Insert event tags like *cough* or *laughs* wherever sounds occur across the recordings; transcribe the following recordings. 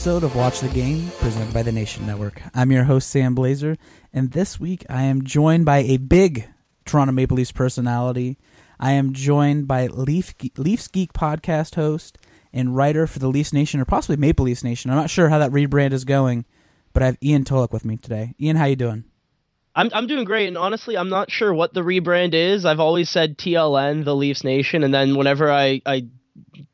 episode of Watch the Game, presented by the Nation Network. I'm your host Sam Blazer, and this week I am joined by a big Toronto Maple Leafs personality. I am joined by Leaf Leafs Geek podcast host and writer for the Leafs Nation, or possibly Maple Leafs Nation. I'm not sure how that rebrand is going, but I have Ian Tulloch with me today. Ian, how you doing? I'm I'm doing great, and honestly, I'm not sure what the rebrand is. I've always said TLN, the Leafs Nation, and then whenever I I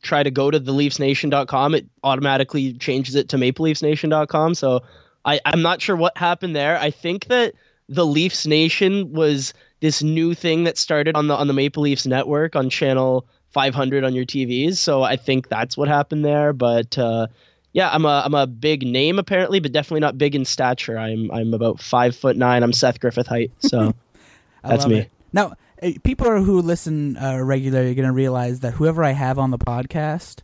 try to go to the leafsnation.com, it automatically changes it to mapleleafsnation.com. So I, I'm not sure what happened there. I think that the Leafs Nation was this new thing that started on the on the Maple Leafs network on channel 500 on your TVs. So I think that's what happened there. But uh, yeah, I'm a I'm a big name apparently, but definitely not big in stature. I'm I'm about five foot nine. I'm Seth Griffith height. So *laughs* that's me. It. Now people who listen uh, regularly are going to realize that whoever I have on the podcast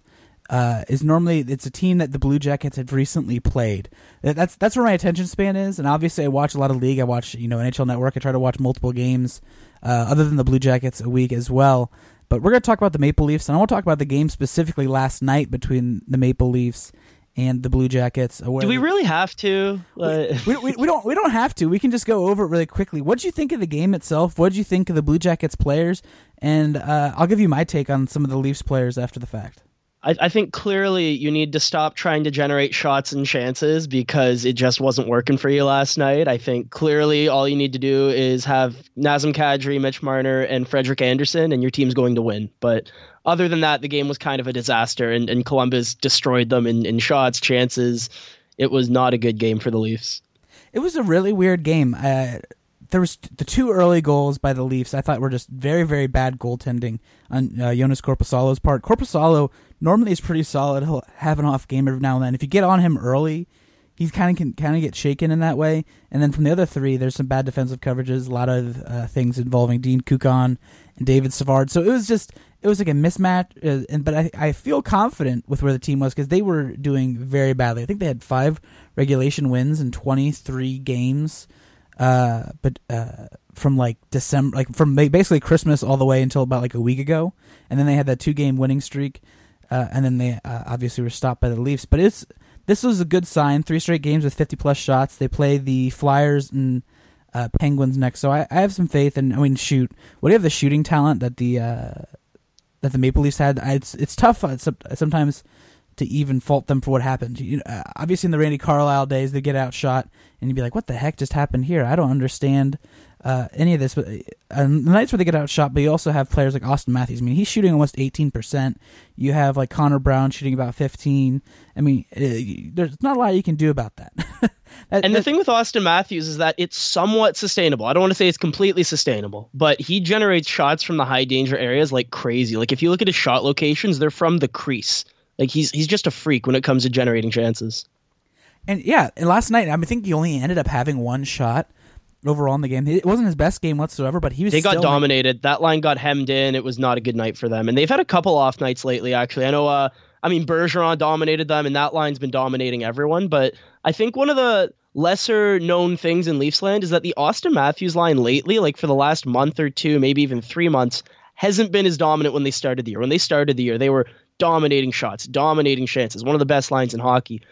uh, is normally it's a team that the Blue Jackets have recently played. That's that's where my attention span is, and obviously I watch a lot of league. I watch you know NHL Network. I try to watch multiple games uh, other than the Blue Jackets a week as well. But we're going to talk about the Maple Leafs, and I want to talk about the game specifically last night between the Maple Leafs and the Blue Jackets. Do we really have to? We, we, we, we, don't. We don't have to. We can just go over it really quickly. What did you think of the game itself? What did you think of the Blue Jackets players? And uh, I'll give you my take on some of the Leafs players after the fact. I, I, think clearly you need to stop trying to generate shots and chances because it just wasn't working for you last night. I think clearly all you need to do is have Nazem Kadri, Mitch Marner, and Frederik Andersen, and your team's going to win. But other than that, the game was kind of a disaster, and, and Columbus destroyed them in, in shots, chances. It was not a good game for the Leafs. It was a really weird game. Uh, there was the two early goals by the Leafs. I thought were just very, very bad goaltending on uh, Joonas Korpisalo's part. Korpisalo normally is pretty solid. He'll have an off game every now and then. If you get on him early, he's kind of can kind of get shaken in that way. And then from the other three, there's some bad defensive coverages, a lot of uh, things involving Dean Kukan and David Savard. So it was just it was like a mismatch. Uh, and but I I feel confident with where the team was because they were doing very badly. I think they had five regulation wins in 23 games. Uh, but uh, from like December, like from basically Christmas all the way until about like a week ago, and then they had that two game winning streak, uh, and then they uh, obviously were stopped by the Leafs. But it's this was a good sign. Three straight games with fifty plus shots. They play the Flyers and uh, Penguins next, so I, I have some faith. And I mean, shoot, what do you have the shooting talent that the uh, that the Maple Leafs had? It's it's tough sometimes to even fault them for what happened. You know, obviously, in the Randy Carlyle days, they get outshot, and you'd be like, "What the heck just happened here? I don't understand uh, any of this. But uh, the nights where they get outshot, but you also have players like Auston Matthews. I mean, he's shooting almost 18%. You have like Connor Brown shooting about 15. I mean, uh, there's not a lot you can do about that. *laughs* that and the thing with Auston Matthews is that it's somewhat sustainable. I don't want to say it's completely sustainable, but he generates shots from the high danger areas like crazy. Like if you look at his shot locations, they're from the crease. Like he's he's just a freak when it comes to generating chances. And yeah, and last night I, think he only ended up having one shot overall in the game. It wasn't his best game whatsoever, but he was. They got dominated. Like... that line got hemmed in. It was not a good night for them, and they've had a couple off nights lately. Actually, I know. Uh, I mean, Bergeron dominated them, and that line's been dominating everyone. But I think one of the lesser known things in Leafsland is that the Auston Matthews line lately, like for the last month or two, maybe even three months, hasn't been as dominant when they started the year. When they started the year, they were dominating shots, dominating chances, one of the best lines in hockey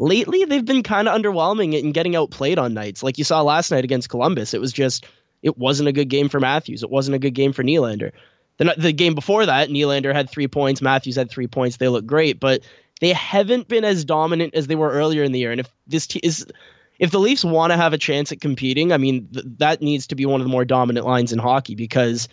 lately they've been kind of underwhelming and getting outplayed on nights. Like you saw last night against Columbus, it was just it wasn't a good game for Matthews. It wasn't a good game for Nylander. The, the game before that, Nylander had three points, Matthews had three points. They look great, but they haven't been as dominant as they were earlier in the year. And if this t- is if the Leafs want to have a chance at competing, I mean th- that needs to be one of the more dominant lines in hockey because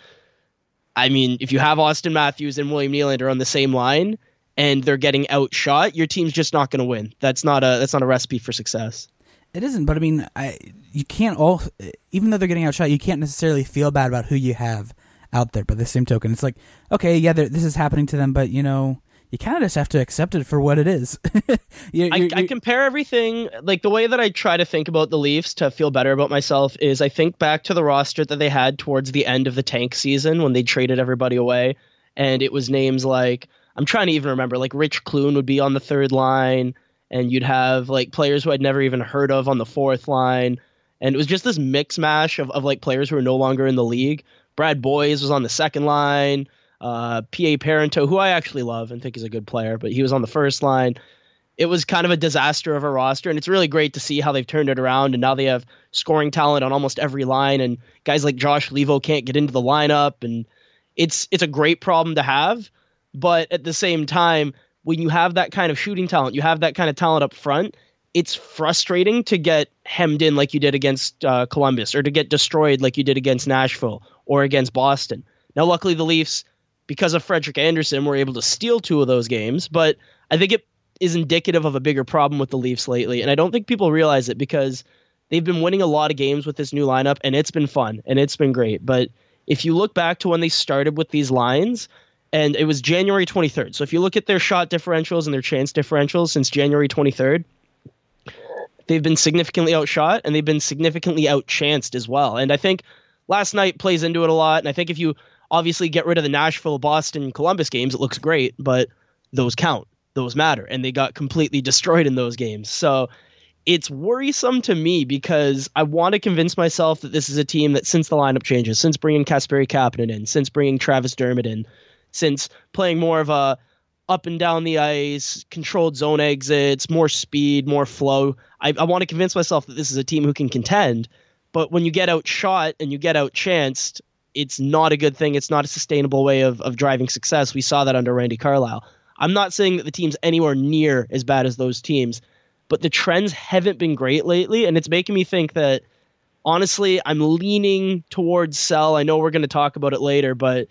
I mean if you have Auston Matthews and William Nylander on the same line, and they're getting outshot, your team's just not going to win. That's not a that's not a recipe for success. It isn't, but I mean, I you can't all even though they're getting outshot, you can't necessarily feel bad about who you have out there. By the same token, it's like okay, yeah, this is happening to them, but you know, you kind of just have to accept it for what it is. *laughs* you're, you're, I, I, compare everything like the way that I try to think about the Leafs to feel better about myself is I think back to the roster that they had towards the end of the tank season when they traded everybody away, and it was names like I'm trying to even remember. Like Rich Clune would be on the third line, and you'd have like players who I'd never even heard of on the fourth line, and it was just this mix mash of, of like players who are no longer in the league. Brad Boyes was on the second line. Uh, Pa Parenteau, who I actually love and think is a good player, but he was on the first line. it was kind of a disaster of a roster. And it's really great to see how they've turned it around. And now they have scoring talent on almost every line. And guys like Josh Leivo can't get into the lineup. And it's it's a great problem to have. But at the same time, when you have that kind of shooting talent, you have that kind of talent up front, it's frustrating to get hemmed in like you did against uh, Columbus or to get destroyed like you did against Nashville or against Boston. Now, luckily, the Leafs, because of Frederik Andersen, were able to steal two of those games. But I think it is indicative of a bigger problem with the Leafs lately. And I don't think people realize it because they've been winning a lot of games with this new lineup and it's been fun and it's been great. But if you look back to when they started with these lines, and it was January 23rd. So if you look at their shot differentials and their chance differentials since January 23rd, they've been significantly outshot and they've been significantly outchanced as well. And I think last night plays into it a lot. And I think if you obviously get rid of the Nashville, Boston, Columbus games, it looks great, but those count those matter. And they got completely *laughs* destroyed in those games. So it's worrisome to me because I want to convince myself that this is a team that since the lineup changes, since bringing Kasperi Kapanen in, since bringing Travis Dermott in, since playing more of a up and down the ice, controlled zone exits, more speed, more flow. I, I want to convince myself that this is a team who can contend. But when you get outshot and you get outchanced, it's not a good thing. It's not a sustainable way of, of driving success. We saw that under Randy Carlyle. I'm not saying that the team's anywhere near as bad as those teams, but the trends haven't been great lately, and it's making me think that honestly, I'm leaning towards sell. I know we're going to talk about it later, but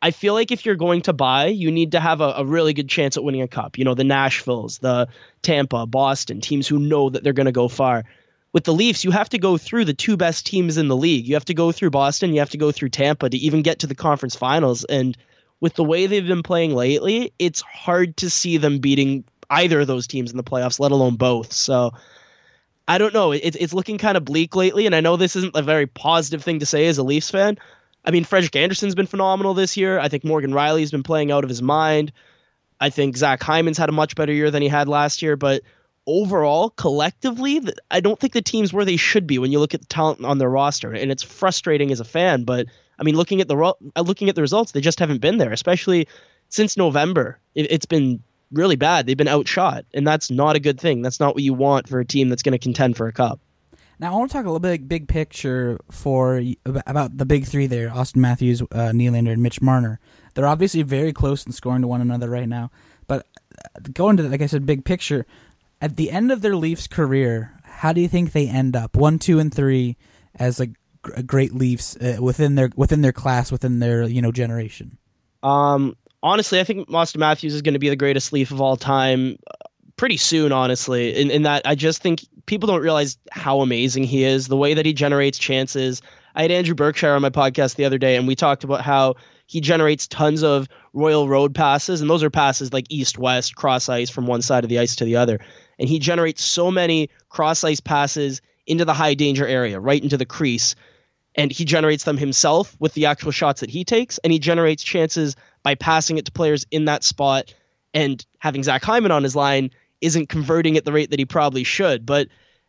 I feel like if you're going to buy, you need to have a, a, really good chance at winning a cup. You know, the Nashvilles, the Tampa, Boston, teams who know that they're going to go far. With the Leafs, you have to go through the two best teams in the league. You have to go through Boston, you have to go through Tampa to even get to the conference finals. And with the way they've been playing lately, it's hard to see them beating either of those teams in the playoffs, let alone both. So I don't know. It's it's looking kind of bleak lately, and I know this isn't a very positive thing to say as a Leafs fan. I mean, Frederik Andersen's been phenomenal this year. I think Morgan Rielly's been playing out of his mind. I think Zach Hyman's had a much better year than he had last year, but overall, collectively, I don't think the team's where they should be when you look at the talent on their roster, and it's frustrating as a fan. But I mean, looking at the uh, looking at the results, they just haven't been there, especially since November. It, it's been really bad. They've been outshot, and that's not a good thing. That's not what you want for a team that's going to contend for a cup. Now I want to talk a little bit big picture for about the big three there: Auston Matthews, uh, Nylander, and Mitch Marner. They're obviously very close in scoring to one another right now. But uh, going to like I said, big picture, at the end of their Leafs career, how do you think they end up? One, two, and three as a great Leafs uh, within their within their class, within their you know generation? Um, honestly, I think Auston Matthews is going to be the greatest Leaf of all time uh, pretty soon. Honestly, in, in that I just think people don't realize how amazing he is, the way that he generates chances. I had Andrew Berkshire on my podcast the other day, and we talked about how he generates tons of Royal Road passes, and those are passes like east west, cross ice from one side of the ice to the other. And he generates so many cross ice passes into the high danger area, right into the crease and he generates them himself with the actual shots that he takes, and he generates chances by passing it to players in that spot. And having Zach Hyman on his line isn't converting at the rate that he probably should. But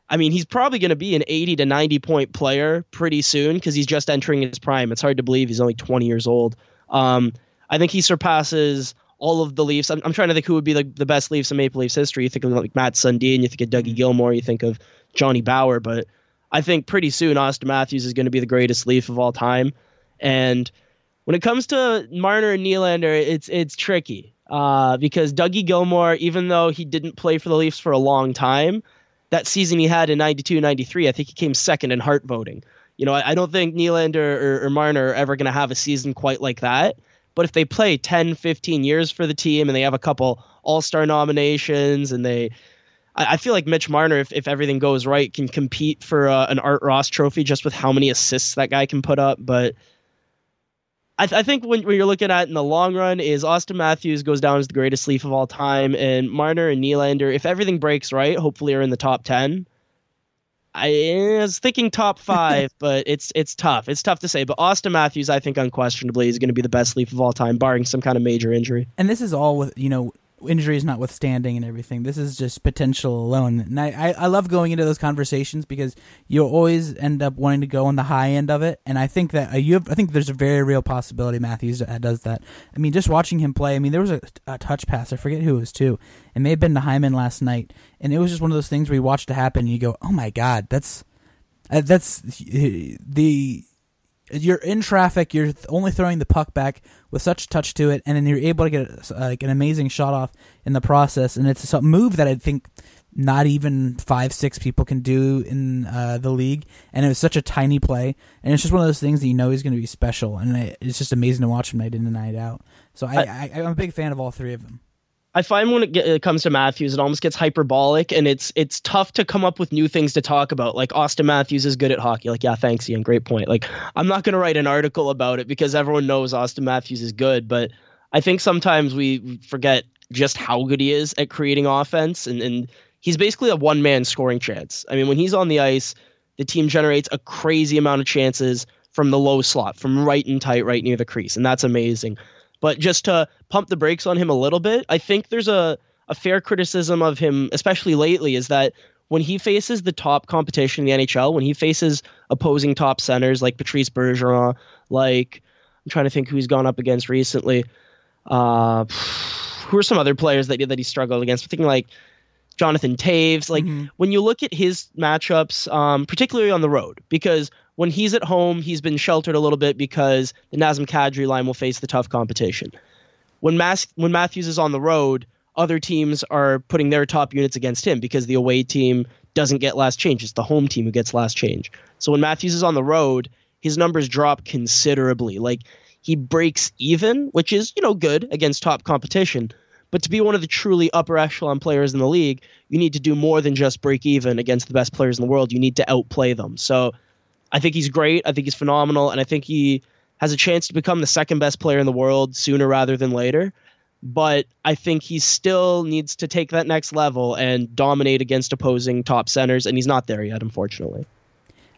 I mean, he's probably going to be an 80 to 90 point player pretty soon because he's just entering his prime. It's hard to believe he's only 20 years old. Um, I think he surpasses all of the Leafs. I'm, I'm trying to think who would be the, the best Leafs in Maple Leafs history. You think of like Mats Sundin, you think of Dougie Gilmour, you think of Johnny Bower, but I think pretty soon Auston Matthews is going to be the greatest Leaf of all time. And when it comes to Marner and Nylander, it's it's tricky uh, because Dougie Gilmour, even though he didn't play for the Leafs for a long time, that season he had in 92 93, I think he came second in Hart voting. You know, I, I don't think Nylander or, or Marner are ever going to have a season quite like that. But if they play 10, 15 years for the team and they have a couple All Star nominations and they I, I feel like Mitch Marner, if, if everything goes right, can compete for uh, an Art Ross trophy just with how many assists that guy can put up. But I, th- I think when, when, you're looking at in the long run is Auston Matthews goes down as the greatest Leaf of all time, and Marner and Nylander, if everything breaks right, hopefully are in the top ten. I eh, was thinking top *laughs* five, but it's it's tough. It's tough to say. But Auston Matthews, I think unquestionably, is going to be the best Leaf of all time, barring some kind of major injury. And this is all with you know injuries notwithstanding and everything. This is just potential alone. And I, I, I, love going into those conversations because you always end up wanting to go on the high end of it. And I think that uh, you have, I think there's a very real possibility Matthews does that. I mean, just watching him play, I mean, there was a, a touch pass. I forget who it was to. It may have been to Hyman last night. And it was just one of those things where you watch it happen and you go, oh my God, that's, uh, that's the you're in traffic, you're only throwing the puck back with such touch to it, and then you're able to get uh, like an amazing shot off in the process. And it's a move that I think not even five, six people can do in uh, the league. And it was such a tiny play, and it's just one of those things that you know he's going to be special, and it's just amazing to watch him night in and night out. So I, I, I'm a big fan of all three of them. I find when it, get, it, comes to Matthews, it almost gets hyperbolic, and it's it's tough to come up with new things to talk about. Like Auston Matthews is good at hockey. Like, yeah, thanks, Ian. Great point. Like, I'm not going to write an article about it because everyone knows Auston Matthews is good, but I think sometimes we forget just how good he is at creating offense, and and he's basically a one man scoring chance. I mean, when he's on the ice, the team generates a crazy amount of chances from the low slot, from right and tight, right near the crease, and that's amazing. But just to pump the brakes on him a little bit, I think there's a, a fair criticism of him, especially lately, is that when he faces the top competition in the NHL, when he faces opposing top centers like Patrice Bergeron, like I'm trying to think who he's gone up against recently. Uh, *sighs* who are some other players that that he struggled against? I'm thinking like Jonathan Toews. Like mm-hmm. when you look at his matchups, um, particularly on the road, because when he's at home, he's been sheltered a little bit because the Nazem Kadri line will face the tough competition. When, Mas- when Matthews is on the road, other teams are putting their top units against him because the away team doesn't get last change. It's the home team who gets last change. So when Matthews is on the road, his numbers drop considerably. Like he breaks even, which is, you know, good against top competition. But to be one of the truly upper echelon players in the league, you need to do more than just break even against the best players in the world. You need to outplay them. So I think he's great. I think he's phenomenal, and I think he has a chance to become the second best player in the world sooner rather than later. But I think he still needs to take that next level and dominate against opposing top centers, and he's not there yet, unfortunately.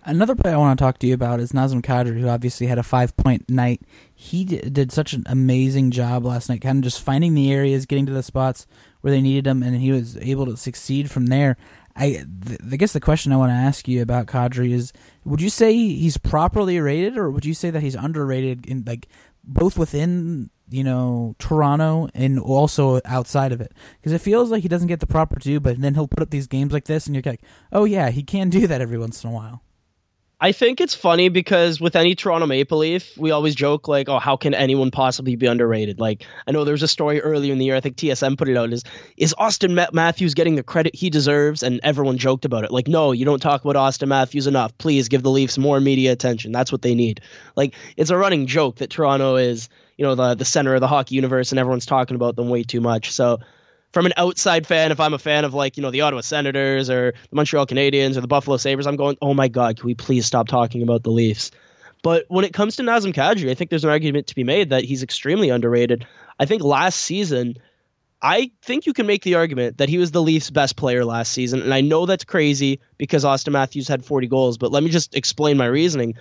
Another player I want to talk to you about is Nazem Kadri, who obviously had a five point night. He did such an amazing job last night, kind of just finding the areas, getting to the spots where they needed him, and he was able to succeed from there. I, th- I guess the question I want to ask you about Kadri is: Would you say he's properly rated, or would you say that he's underrated in like both within you know Toronto and also outside of it? Because it feels like he doesn't get the proper due, but then he'll put up these games like this, and you're like, oh yeah, he can do that every once in a while. I think it's funny because with any Toronto Maple Leaf, we always joke like, "Oh, how can anyone possibly be underrated?" Like, I know there was a story earlier in the year. I think TSN put it out. Is is Auston Matthews getting the credit he deserves? And everyone joked about it. Like, no, you don't talk about Auston Matthews enough. Please give the Leafs more media attention. That's what they need. Like, it's a running joke that Toronto is, you know, the the center of the hockey universe, and everyone's talking about them way too much. So from an outside fan, if I'm a fan of like, you know, the Ottawa Senators or the Montreal Canadiens or the Buffalo Sabres, I'm going, oh my God, can we please stop talking about the Leafs? But when it comes to Nazem Kadri, I think there's an argument to be made that he's extremely underrated. I think last season, I think you can make the argument that he was the Leafs' best player last season. And I know that's crazy because Auston Matthews had 40 goals, but let me just explain my reasoning.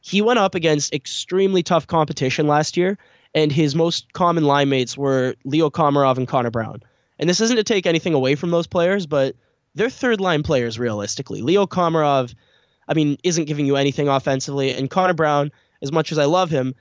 He went up against extremely tough competition last year, and his most common line mates were Leo Komarov and Connor Brown. And this isn't to take anything away from those players, but they're third line players realistically. Leo Komarov, I mean, isn't giving you anything offensively, and Connor Brown, as much as I love him,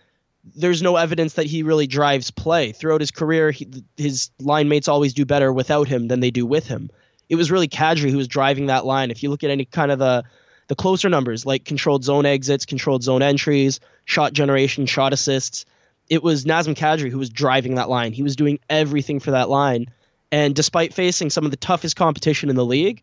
there's no evidence that he really drives play throughout his career. He, his line mates always do better without him than they do with him. It was really Kadri who was driving that line. If you look at any kind of the the closer numbers, like controlled zone exits, controlled zone entries, shot generation, shot assists, it was Nazem Kadri who was driving that line. He was doing everything for that line. And despite facing some of the toughest competition in the league,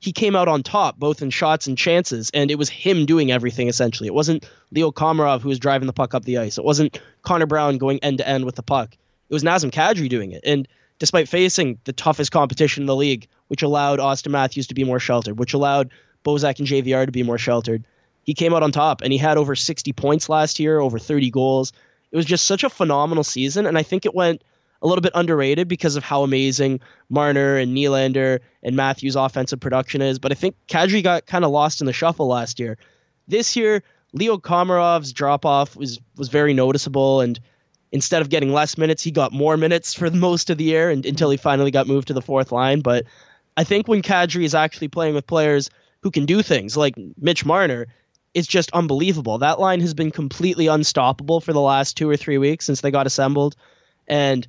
he came out on top both in shots and chances, and it was him doing everything essentially. It wasn't Leo Komarov who was driving the puck up the ice. It wasn't Connor Brown going end to end with the puck. It was Nazem Kadri doing it. And despite facing the toughest competition in the league, which allowed Auston Matthews to be more sheltered, which allowed Bozak and JVR to be more sheltered, he came out on top and he had over 60 points last year, over 30 goals. It was just such a phenomenal season, and I think it went a little bit underrated because of how amazing Marner and Nylander and Matthews' offensive production is. But I think Kadri got kind of lost in the shuffle last year. This year, Leo Komarov's drop off was was very noticeable, and instead of getting less minutes, he got more minutes for most of the year and, until he finally got moved to the fourth line. But I think when Kadri is actually playing with players who can do things like Mitch Marner, it's just unbelievable. That line has been completely unstoppable for the last two or three weeks since they got assembled. And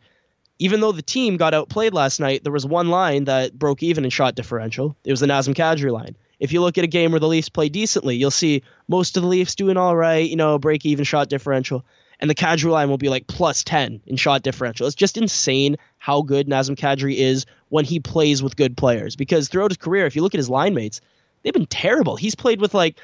even though the team got outplayed last night, there was one line that broke even in shot differential. It was the Nazem Kadri line. If you look at a game where the Leafs play decently, you'll see most of the Leafs doing all right, you know, break even shot differential. And the Kadri line will be like plus 10 in shot differential. It's just insane how good Nazem Kadri is when he plays with good players. Because throughout his career, if you look at his line mates, they've been terrible. He's played with like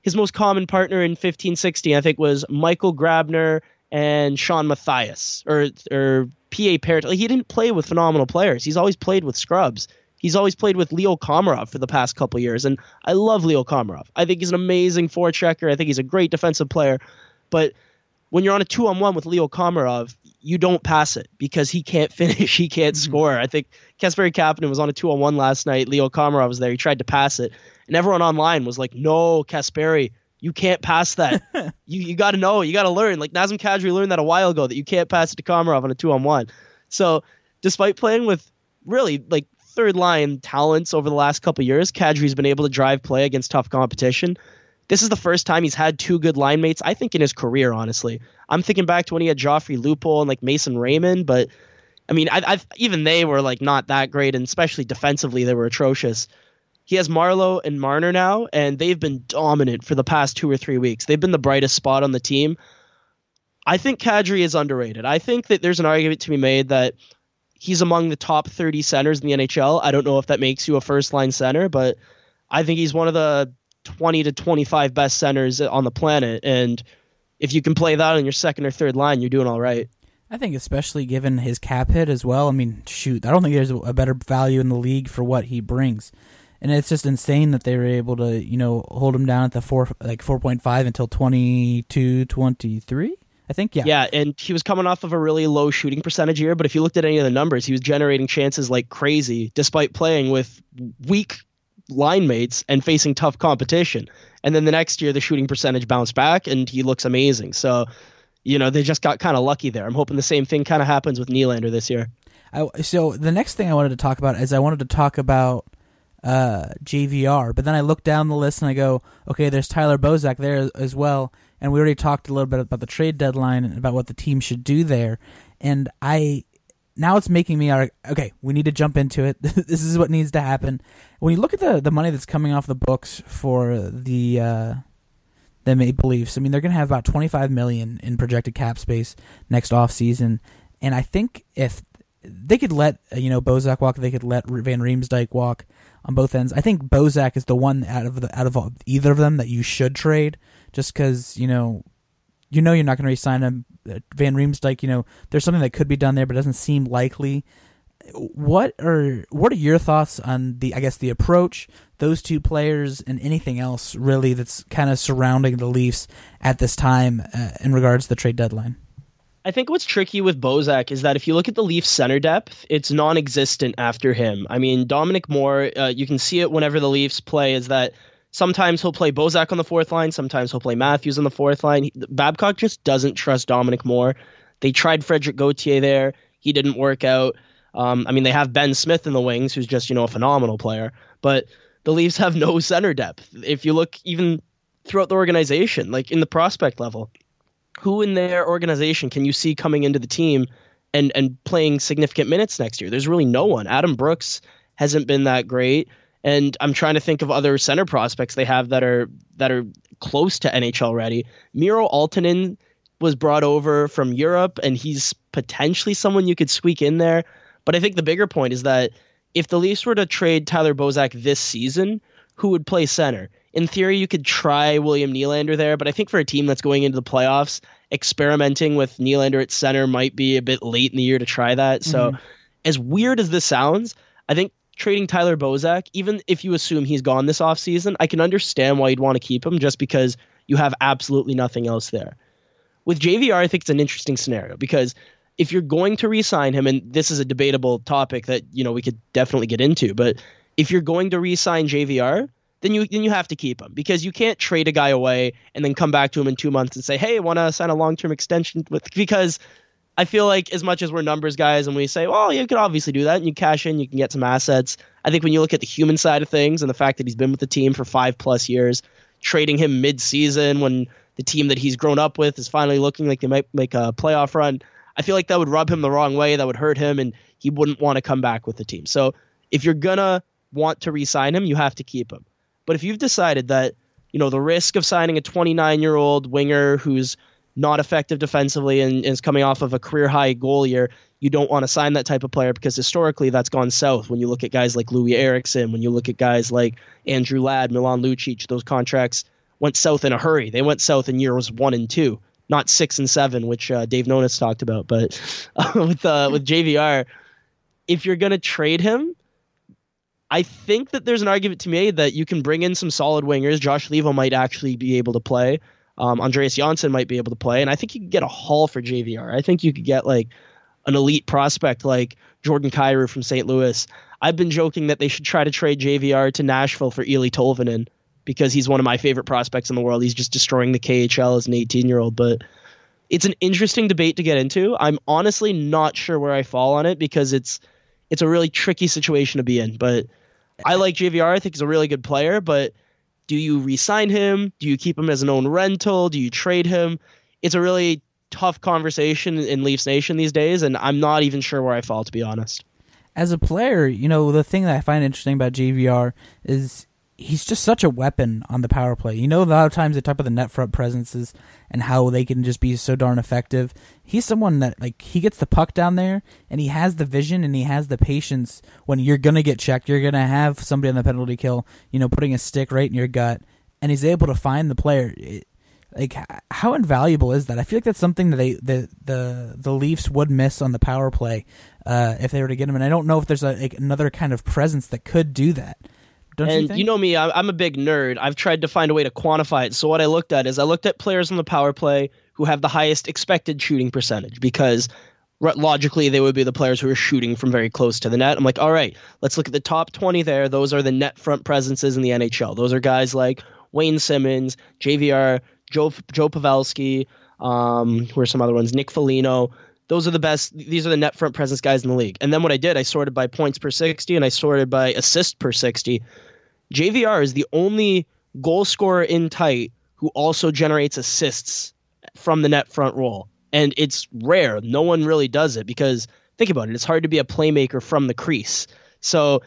his most common partner in 15 16, I think, was Michael Grabner and Shawn Matthias or or PA Parenteau. Like, he didn't play with phenomenal players. He's always played with scrubs. He's always played with Leo Komarov for the past couple years, and I love Leo Komarov. I think he's an amazing forechecker. I think he's a great defensive player, but when you're on a two on one with Leo Komarov, you don't pass it because he can't *laughs* finish, he can't mm-hmm. score. I think Kasperi Kapanen was on a two on one last night. Leo Komarov was there. He tried to pass it, and everyone online was like, "No, Kasperi, you can't pass that. *laughs* you you got to know. You got to learn. Like Nazem Kadri learned that a while ago that you can't pass it to Komarov on a two on one. So despite playing with really like third line talents over the last couple years, Kadri's been able to drive play against tough competition. This is the first time he's had two good line mates, I think, in his career, honestly. I'm thinking back to when he had Joffrey Lupul and like Mason Raymond, but I mean, I, I've, even they were like not that great, and especially defensively, they were atrocious. He has Marleau and Marner now, and they've been dominant for the past two or three weeks. They've been the brightest spot on the team. I think Kadri is underrated. I think that there's an argument to be made that he's among the top 30 centers in the NHL. I don't know if that makes you a first line center, but I think he's one of the 20 to 25 best centers on the planet. And if you can play that on your second or third line, you're doing all right. I think, especially given his cap hit as well. I mean, shoot, I don't think there's a better value in the league for what he brings and it's just insane that they were able to you know hold him down at the four like 4.5 until 22 23 I think, yeah. Yeah, and he was coming off of a really low shooting percentage year, but if you looked at any of the numbers, he was generating chances like crazy despite playing with weak line mates and facing tough competition. And then the next year, the shooting percentage bounced back and he looks amazing. So, you know, they just got kind of lucky there. I'm hoping the same thing kind of happens with Nylander this year. I, so the next thing I wanted to talk about is I wanted to talk about uh, JVR. But then I look down the list and I go, okay, there's Tyler Bozak there as well. And we already talked a little bit about the trade deadline and about what the team should do there. And I now it's making me okay. We need to jump into it. *laughs* this is what needs to happen. When you look at the the money that's coming off the books for the uh, the Maple Leafs, I mean they're going to have about 25 million in projected cap space next off season. And I think if they could let you know Bozak walk, they could let Van Riemsdyk walk on both ends. I think Bozak is the one out of the out of either of them that you should trade, just because you know, you know you're not going to resign him. Uh, Van Riemsdyk, you know, there's something that could be done there, but it doesn't seem likely. What are what are your thoughts on the I guess the approach, those two players, and anything else really that's kind of surrounding the Leafs at this time uh, in regards to the trade deadline? I think what's tricky with Bozak is that if you look at the Leafs center depth, it's non-existent after him. I mean, Dominic Moore, uh, you can see it whenever the Leafs play. Is that sometimes he'll play Bozak on the fourth line, sometimes he'll play Matthews on the fourth line. Babcock just doesn't trust Dominic Moore. They tried Frederik Gauthier there, he didn't work out. Um, I mean, they have Ben Smith in the wings, who's just you know a phenomenal player, but the Leafs have no center depth. If you look even throughout the organization, like in the prospect level, who in their organization can you see coming into the team and and playing significant minutes next year? There's really no one. Adam Brooks hasn't been that great, and I'm trying to think of other center prospects they have that are that are close to NHL ready. Miro Aaltonen was brought over from Europe, and he's potentially someone you could squeak in there. But I think the bigger point is that if the Leafs were to trade Tyler Bozak this season, who would play center? in theory, you could try William Nylander there, but I think for a team that's going into the playoffs, experimenting with Nylander at center might be a bit late in the year to try that. So, mm-hmm. as weird as this sounds, I think trading Tyler Bozak, even if you assume he's gone this offseason, I can understand why you'd want to keep him just because you have absolutely nothing else there. With JVR, I think it's an interesting scenario because if you're going to re-sign him, and this is a debatable topic that you know we could definitely get into, but if you're going to re-sign JVR, then you then you have to keep him because you can't trade a guy away and then come back to him in two months and say, "Hey, want to sign a long term extension with?" Because I feel like as much as we're numbers guys and we say, well, you could obviously do that and you cash in, you can get some assets. I think when you look at the human side of things and the fact that he's been with the team for five plus years, trading him mid season when the team that he's grown up with is finally looking like they might make a playoff run, I feel like that would rub him the wrong way. That would hurt him and he wouldn't want to come back with the team. So if you're going to want to re sign him, you have to keep him. But if you've decided that, you know, the risk of signing a 29 year old winger who's not effective defensively and is coming off of a career high goal year, you don't want to sign that type of player because historically that's gone south. When you look at guys like Loui Eriksson, when you look at guys like Andrew Ladd, Milan Lucic, those contracts went south in a hurry. They went south in years one and two, not six and seven, which uh, Dave Nonis talked about. But *laughs* uh, with uh, with JVR, if you're gonna trade him, I think that there's an argument to made that you can bring in some solid wingers. Josh Leivo might actually be able to play. Um, Andreas Johnsson might be able to play, and I think you could get a haul for JVR. I think you could get like an elite prospect like Jordan Kyrou from St. Louis. I've been joking that they should try to trade JVR to Nashville for Eeli Tolvanen because he's one of my favorite prospects in the world. He's just destroying the KHL as an 18 year old. But it's an interesting debate to get into. I'm honestly not sure where I fall on it because it's it's a really tricky situation to be in. But I like JVR. I think he's a really good player. But do you re-sign him? Do you keep him as an own rental? Do you trade him? It's a really tough conversation in Leafs Nation these days, and I'm not even sure where I fall to be honest. As a player, you know the thing that I find interesting about JVR is he's just such a weapon on the power play. You know, a lot of times they talk about the net front presences and how they can just be so darn effective. He's someone that like he gets the puck down there and he has the vision and he has the patience when you're gonna get checked. You're gonna have somebody on the penalty kill, you know, putting a stick right in your gut, and he's able to find the player. It, like how invaluable is that? I feel like that's something that they the the the Leafs would miss on the power play uh, if they were to get him. And I don't know if there's a, like, another kind of presence that could do that. Don't and you, you know me, I'm a big nerd. I've tried to find a way to quantify it. So what I looked at is I looked at players on the power play who have the highest expected shooting percentage because logically they would be the players who are shooting from very close to the net. I'm like, all right, let's look at the top 20 there. Those are the net front presences in the NHL. Those are guys like Wayne Simmonds, JVR, Joe Joe Pavelski, um, who are some other ones, Nick Foligno. Those are the best. These are the net front presence guys in the league. And then what I did, I sorted by points per 60 and I sorted by assist per 60. JVR is the only goal scorer in tight who also generates assists from the net front role. And it's rare. No one really does it because think about it. It's hard to be a playmaker from the crease. So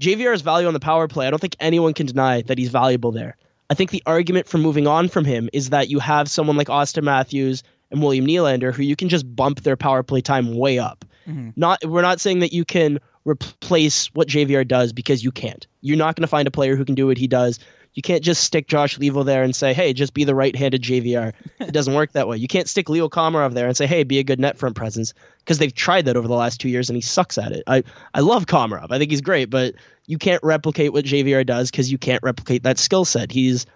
JVR's value on the power play, I don't think anyone can deny that he's valuable there. I think the argument for moving on from him is that you have someone like Auston Matthews and William Nylander who you can just bump their power play time way up. Mm-hmm. Not we're not saying that you can replace what JVR does because you can't. You're not going to find a player who can do what he does. You can't just stick Josh Leivo there and say, "Hey, just be the right-handed JVR." it doesn't work that way. You can't stick Leo Komarov there and say, "Hey, be a good net front presence," because they've tried that over the last two years and he sucks at it. I I love Komarov. I think he's great, but you can't replicate what JVR does because you can't replicate that skill set. He's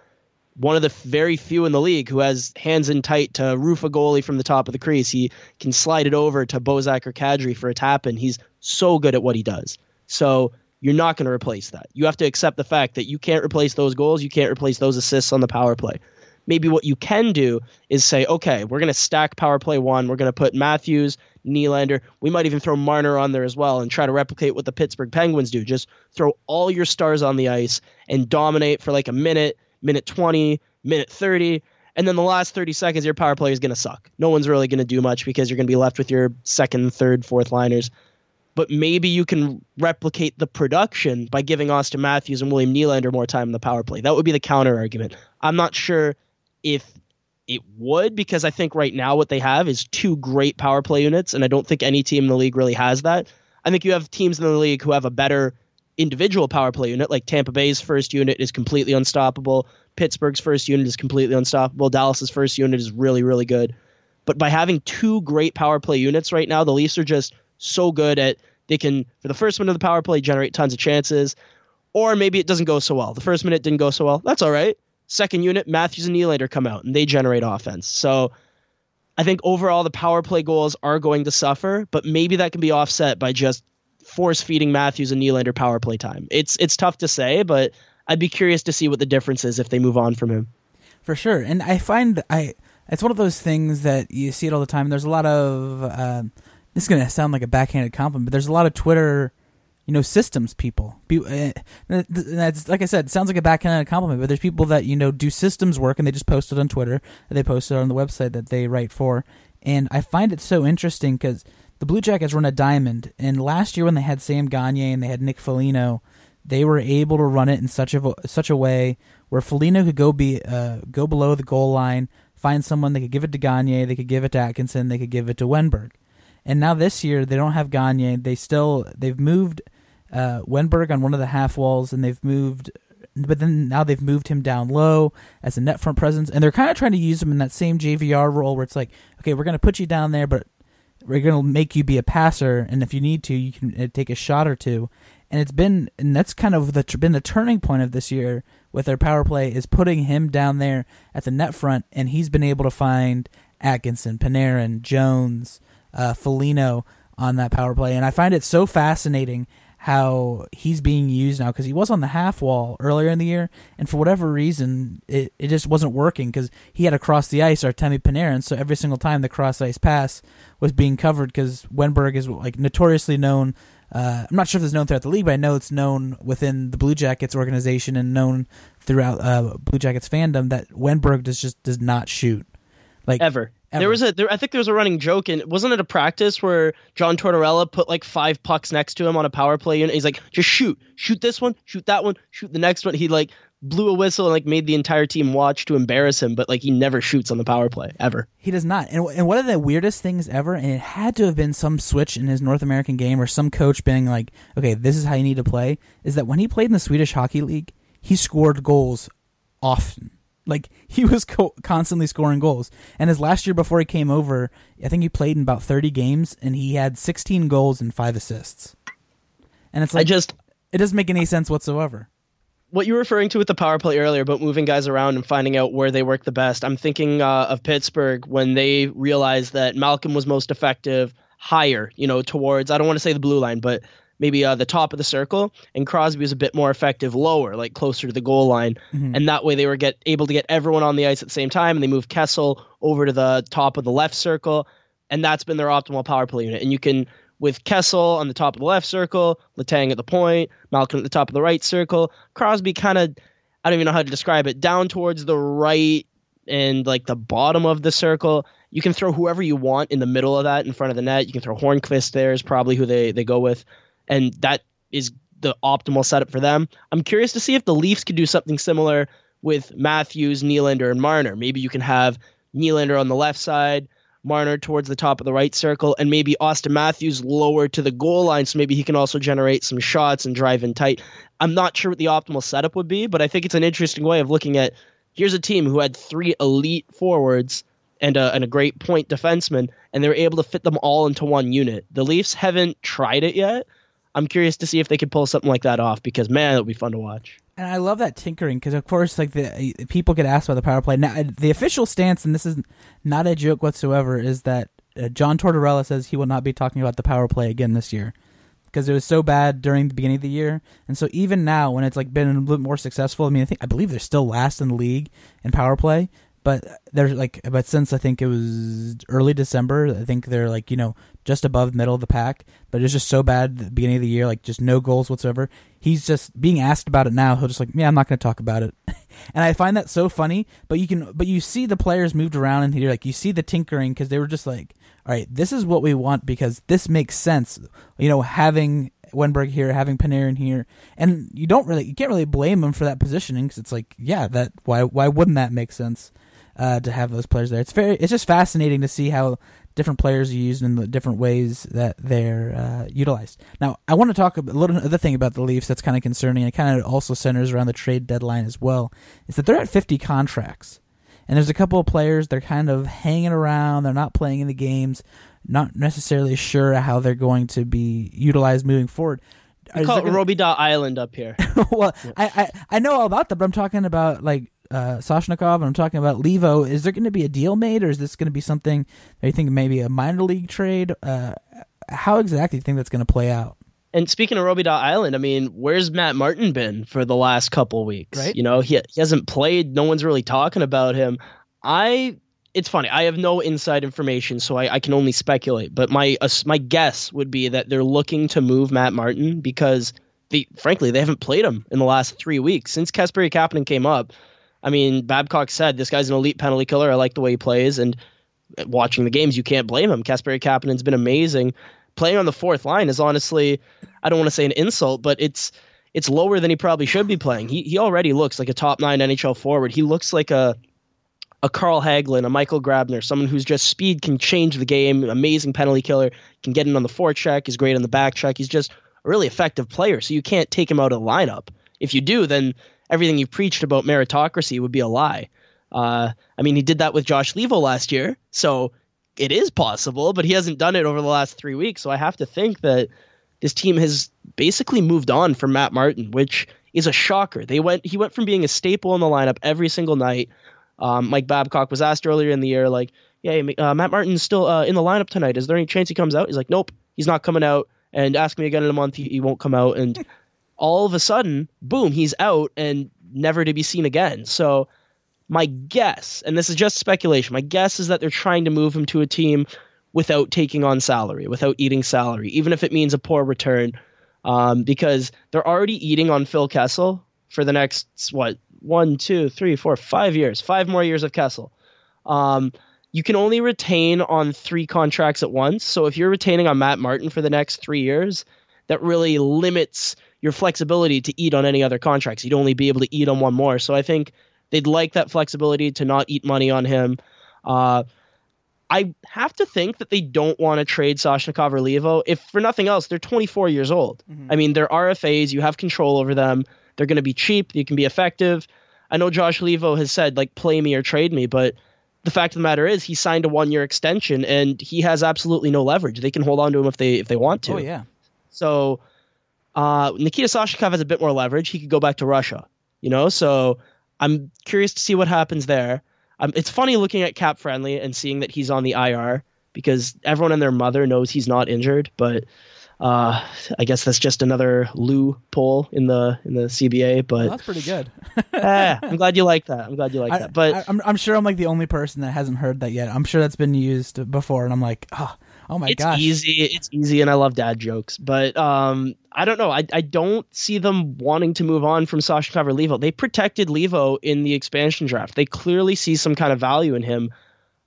one of the very few in the league who has hands in tight to roof a goalie from the top of the crease. He can slide it over to Bozak or Kadri for a tap in. He's so good at what he does. So you're not going to replace that. You have to accept the fact that you can't replace those goals. You can't replace those assists on the power play. Maybe what you can do is say, okay, we're going to stack power play one. We're going to put Matthews, Nylander. We might even throw Marner on there as well and try to replicate what the Pittsburgh Penguins do. Just throw all your stars on the ice and dominate for like a minute minute 20, minute 30, and then the last 30 seconds, your power play is going to suck. No one's really going to do much because you're going to be left with your second, third, fourth liners. But maybe you can replicate the production by giving Auston Matthews and William Nylander more time in the power play. That would be the counter argument. I'm not sure if it would because I think right now what they have is two great power play units, and I don't think any team in the league really has that. I think you have teams in the league who have a better individual power play unit, like Tampa Bay's first unit is completely unstoppable. Pittsburgh's first unit is completely unstoppable. Dallas's first unit is really, really good. But by having two great power play units right now, the Leafs are just so good at they can for the first minute of the power play generate tons of chances. Or maybe it doesn't go so well. The first minute didn't go so well. That's all right. Second unit, Matthews and Nylander come out and they generate offense. So I think overall the power play goals are going to suffer, but maybe that can be offset by just force feeding Matthews and Nylander power play time. It's it's tough to say, but I'd be curious to see what the difference is if they move on from him. For sure, and I find I it's one of those things that you see it all the time. There's a lot of uh, this is gonna sound like a backhanded compliment, but there's a lot of Twitter, you know, systems people. Uh, that's like I said, sounds like a backhanded compliment, but there's people that you know do systems work and they just post it on Twitter. They post it on the website that they write for, and I find it so interesting because the Blue Jackets run a diamond, and last year when they had Sam Gagner and they had Nick Foligno, they were able to run it in such a such a way where Foligno could go be uh, go below the goal line, find someone they could give it to Gagner, they could give it to Atkinson, they could give it to Wennberg. And now this year they don't have Gagner. They still they've moved uh, Wennberg on one of the half walls, and they've moved, but then now they've moved him down low as a net front presence, and they're kind of trying to use him in that same JVR role where it's like, okay, we're going to put you down there, but we're going to make you be a passer, and if you need to, you can uh, take a shot or two. And it's been, and that's kind of the been the turning point of this year with their power play is putting him down there at the net front, and he's been able to find Atkinson, Panarin, Jones, uh, Foligno on that power play, and I find it so fascinating how he's being used now because he was on the half wall earlier in the year, and for whatever reason, it, it just wasn't working because he had to cross the ice, Artemi Panarin. So every single time the cross ice pass was being covered because Wennberg is like notoriously known uh, I'm not sure if it's known throughout the league, but I know it's known within the Blue Jackets organization and known throughout uh, Blue Jackets fandom that Wennberg does just does not shoot like ever. Ever. There was a there, I think there was a running joke and wasn't it a practice where John Tortorella put like five pucks next to him on a power play unit. He's like, just shoot, shoot this one, shoot that one, shoot the next one. He like blew a whistle and like made the entire team watch to embarrass him, but like he never shoots on the power play ever. He does not. And, and one of the weirdest things ever, and it had to have been some switch in his North American game or some coach being like, okay, this is how you need to play, is that when he played in the Swedish Hockey League, he scored goals often. Like *laughs* he was co- constantly scoring goals. And his last year before he came over, I think he played in about 30 games and he had 16 goals and 5 assists. And it's like I just it doesn't make any sense whatsoever what you were referring to with the power play earlier about moving guys around and finding out where they work the best. I'm thinking uh, of Pittsburgh when they realized that Malkin was most effective higher, you know, towards I don't want to say the blue line, but maybe uh, the top of the circle, and Crosby was a bit more effective lower, like closer to the goal line, mm-hmm. and that way they were get able to get everyone on the ice at the same time, and they moved Kessel over to the top of the left circle, and that's been their optimal power play unit. And you can with Kessel on the top of the left circle, Letang at the point, Malkin at the top of the right circle, Crosby kind of, I don't even know how to describe it, down towards the right and like the bottom of the circle. You can throw whoever you want in the middle of that in front of the net. You can throw Hornqvist there is probably who they, they go with. And that is the optimal setup for them. I'm curious to see if the Leafs could do something similar with Matthews, Nylander, and Marner. Maybe you can have Nylander on the left side, Marner towards the top of the right circle, and maybe Auston Matthews lower to the goal line, so maybe he can also generate some shots and drive in tight. I'm not sure what the optimal setup would be, but I think it's an interesting way of looking at. Here's a team who had three elite forwards and a, and a great point defenseman, and they were able to fit them all into one unit. The Leafs haven't tried it yet. I'm curious to see if they could pull something like that off because man, it would be fun to watch. And I love that tinkering because, of course, like the people get asked about the power play. Now, the official stance, and this is not a joke whatsoever, is that uh, John Tortorella says he will not be talking about the power play again this year because it was so bad during the beginning of the year. And so even now, when it's like been a little bit more successful, I mean, I think I believe they're still last in the league in power play but they're like but since i think it was early december i think they're like you know just above middle of the pack but it's just so bad at the beginning of the year like just no goals whatsoever. He's just being asked about it now. He'll just like yeah i'm not going to talk about it. *laughs* And i find that so funny but you can but you see the players moved around and here like you see the tinkering because they were just like all right this is what we want because this makes sense. You know having Wennberg here, having Panarin here, and you don't really, you can't really blame him for that positioning because it's like, yeah, that why why wouldn't that make sense? Uh, to have those players there. It's very it's just fascinating to see how different players are used in the different ways that they're uh, utilized. Now, I want to talk a little other thing about the Leafs that's kind of concerning, and it kind of also centers around the trade deadline as well. Is that they're at 50 contracts, and there's a couple of players they're kind of hanging around. They're not playing in the games, not necessarily sure how they're going to be utilized moving forward. We call it gonna... Island up here. *laughs* well, I, I I know all about that, but I'm talking about like uh, Soshnikov and I'm talking about Leivo. is there going to be a deal made, or is this going to be something that you think maybe a minor league trade? Uh, how exactly do you think that's going to play out? And speaking of Robidas Island, I mean, where's Matt Martin been for the last couple weeks? Right. You know, he, he hasn't played. No one's really talking about him. I it's funny. I have no inside information, so I, I can only speculate. But my uh, my guess would be that they're looking to move Matt Martin because they, frankly, they haven't played him in the last three weeks since Kasperi Kapanen came up. I mean, Babcock said this guy's an elite penalty killer. I like the way he plays, and watching the games, you can't blame him. Kasperi Kapanen's been amazing. Playing on the fourth line is honestly, I don't want to say an insult, but it's it's lower than he probably should be playing. He he already looks like a top nine NHL forward. He looks like a a Carl Hagelin, a Michael Grabner, someone who's just speed can change the game, amazing penalty killer, can get in on the forecheck, is great on the back check. He's just a really effective player. So you can't take him out of the lineup. If you do, then everything you preached about meritocracy would be a lie. Uh, I mean, he did that with Josh Leivo last year, so it is possible, but he hasn't done it over the last three weeks. So I have to think that this team has basically moved on from Matt Martin, which is a shocker. They went he went from being a staple in the lineup every single night um, Mike Babcock was asked earlier in the year, like, "Yeah, uh, Matt Martin's still uh, in the lineup tonight. Is there any chance he comes out?" He's like, "Nope, he's not coming out." And ask me again in a month, he, he won't come out. And *laughs* all of a sudden, boom, he's out and never to be seen again. So my guess, and this is just speculation, my guess is that they're trying to move him to a team without taking on salary, without eating salary, even if it means a poor return, um, because they're already eating on Phil Kessel for the next what one, two, three, four, five years, five more years of Kessel. Um, you can only retain on three contracts at once. So if you're retaining on Matt Martin for the next three years, that really limits your flexibility to eat on any other contracts. You'd only be able to eat on one more. So I think they'd like that flexibility to not eat money on him. Uh, I have to think that they don't want to trade Soshnikov or Leivo. If for nothing else, they're 24 years old. Mm-hmm. I mean, they're RFAs. You have control over them. They're going to be cheap. You can be effective. I know Josh Leivo has said like play me or trade me, but the fact of the matter is he signed a one year extension and he has absolutely no leverage. They can hold on to him if they if they want to. Oh yeah. So uh, Nikita Soshnikov has a bit more leverage. He could go back to Russia. You know, so I'm curious to see what happens there. Um, it's funny looking at Cap Friendly and seeing that he's on the IR because everyone and their mother knows he's not injured, but uh, I guess that's just another loophole in the in the CBA, but well, that's pretty good. *laughs* eh, I'm glad you like that. I'm glad you like I, that. But I, am I'm, I'm sure I'm like the only person that hasn't heard that yet. I'm sure that's been used before, and I'm like, oh, oh my it's gosh, easy. It's easy, and I love dad jokes. But um, I don't know. I I don't see them wanting to move on from Soshnikov Leivo. They protected Leivo in the expansion draft. They clearly see some kind of value in him.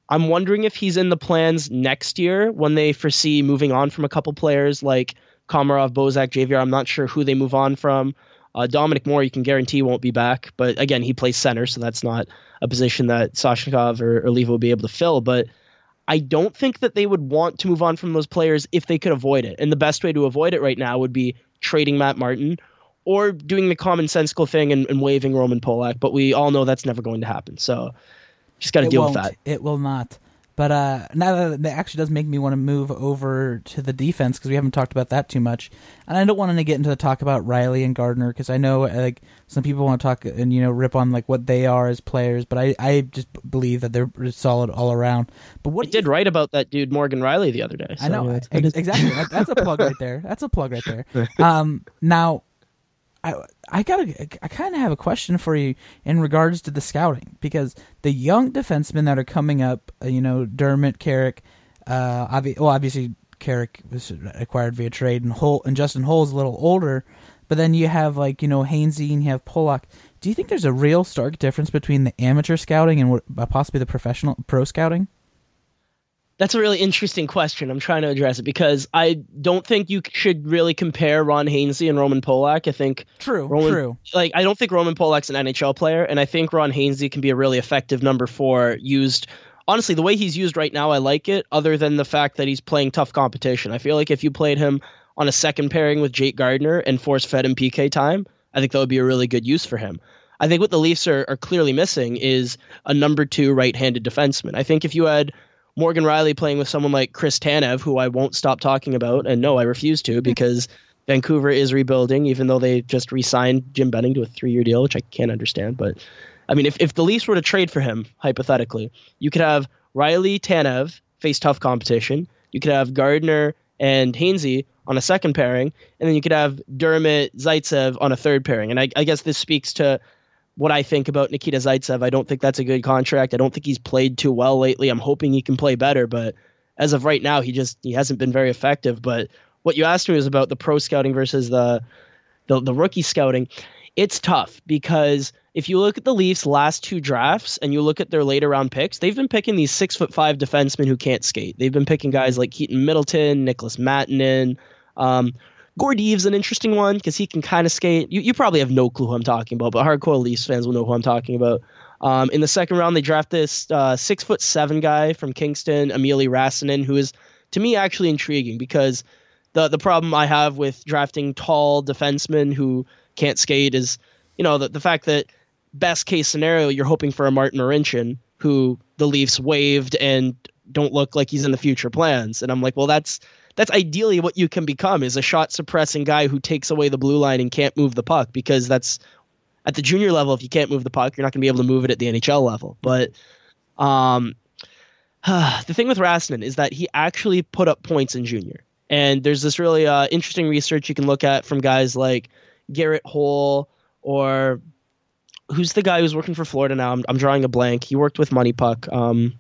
I'm wondering if he's in the plans next year when they foresee moving on from a couple players like Komarov, Bozak, JVR. I'm not sure who they move on from. Uh, Dominic Moore, you can guarantee won't be back, but again, he plays center, so that's not a position that Soshnikov or, or Leivo will be able to fill. But I don't think that they would want to move on from those players if they could avoid it. And the best way to avoid it right now would be trading Matt Martin or doing the commonsensical thing and, and waiving Roman Polak. But we all know that's never going to happen. So just got to deal won't. with that. It will not. But uh, now that, that actually does make me want to move over to the defense because we haven't talked about that too much, and I don't want to get into the talk about Rielly and Gardiner because I know like some people want to talk and you know rip on like what they are as players, but I, I just believe that they're solid all around. But what I did write about that dude Morgan Rielly the other day. So I know exactly. that's a plug right there. That's a plug right there. *laughs* Um, now I I got I kind of have a question for you in regards to the scouting because the young defensemen that are coming up, uh, you know, Dermott, Carrick, uh, obvi- well, obviously Carrick was acquired via trade, and Hol- and Justin Holl's a little older, but then you have like you know Hainsey and you have Polak. Do you think there's a real stark difference between the amateur scouting and what, uh, possibly the professional pro scouting? That's a really interesting question. I'm trying to address it because I don't think you should really compare Ron Hainsey and Roman Polak. I think true, Roman, true. Like I don't think Roman Polak's an NHL player, and I think Ron Hainsey can be a really effective number four. Used honestly, the way he's used right now, I like it. Other than the fact that he's playing tough competition, I feel like if you played him on a second pairing with Jake Gardiner and force fed him PK time, I think that would be a really good use for him. I think what the Leafs are, are clearly missing is a number two right-handed defenseman. I think if you had Morgan Rielly playing with someone like Chris Tanev, who I won't stop talking about, and no, I refuse to hmm. because Vancouver is rebuilding, even though they just re-signed Jim Benning to a three-year deal, which I can't understand. But I mean, if if the Leafs were to trade for him, hypothetically, you could have Rielly Tanev face tough competition. You could have Gardiner and Hainsey on a second pairing, and then you could have Dermott Zaitsev on a third pairing. And I, I guess this speaks to what I think about Nikita Zaitsev. I don't think that's a good contract. I don't think he's played too well lately. I'm hoping he can play better, but as of right now, he just he hasn't been very effective. But what you asked me was about the pro scouting versus the the, the rookie scouting. It's tough because if you look at the Leafs' last two drafts and you look at their later round picks, they've been picking these six foot five defensemen who can't skate. They've been picking guys like Keaton Middleton, Nicholas Mattinen. Um, Gordeev's an interesting one because he can kind of skate. You, you probably have no clue who I'm talking about, but hardcore Leafs fans will know who I'm talking about. Um, in the second round, they draft this uh, six foot seven guy from Kingston, Eemeli Rasanen, who is to me actually intriguing because the the problem I have with drafting tall defensemen who can't skate is, you know, the, the fact that best case scenario you're hoping for a Martin Marincin who the Leafs waived and don't look like he's in the future plans, and I'm like, well, that's that's ideally what you can become is a shot suppressing guy who takes away the blue line and can't move the puck because that's at the junior level if you can't move the puck you're not going to be able to move it at the NHL level. But um *sighs* the thing with Rasanen is that he actually put up points in junior. And there's this really uh, interesting research you can look at from guys like Garret Hohl or who's the guy who's working for Florida now? I'm, I'm drawing a blank. He worked with Money Puck um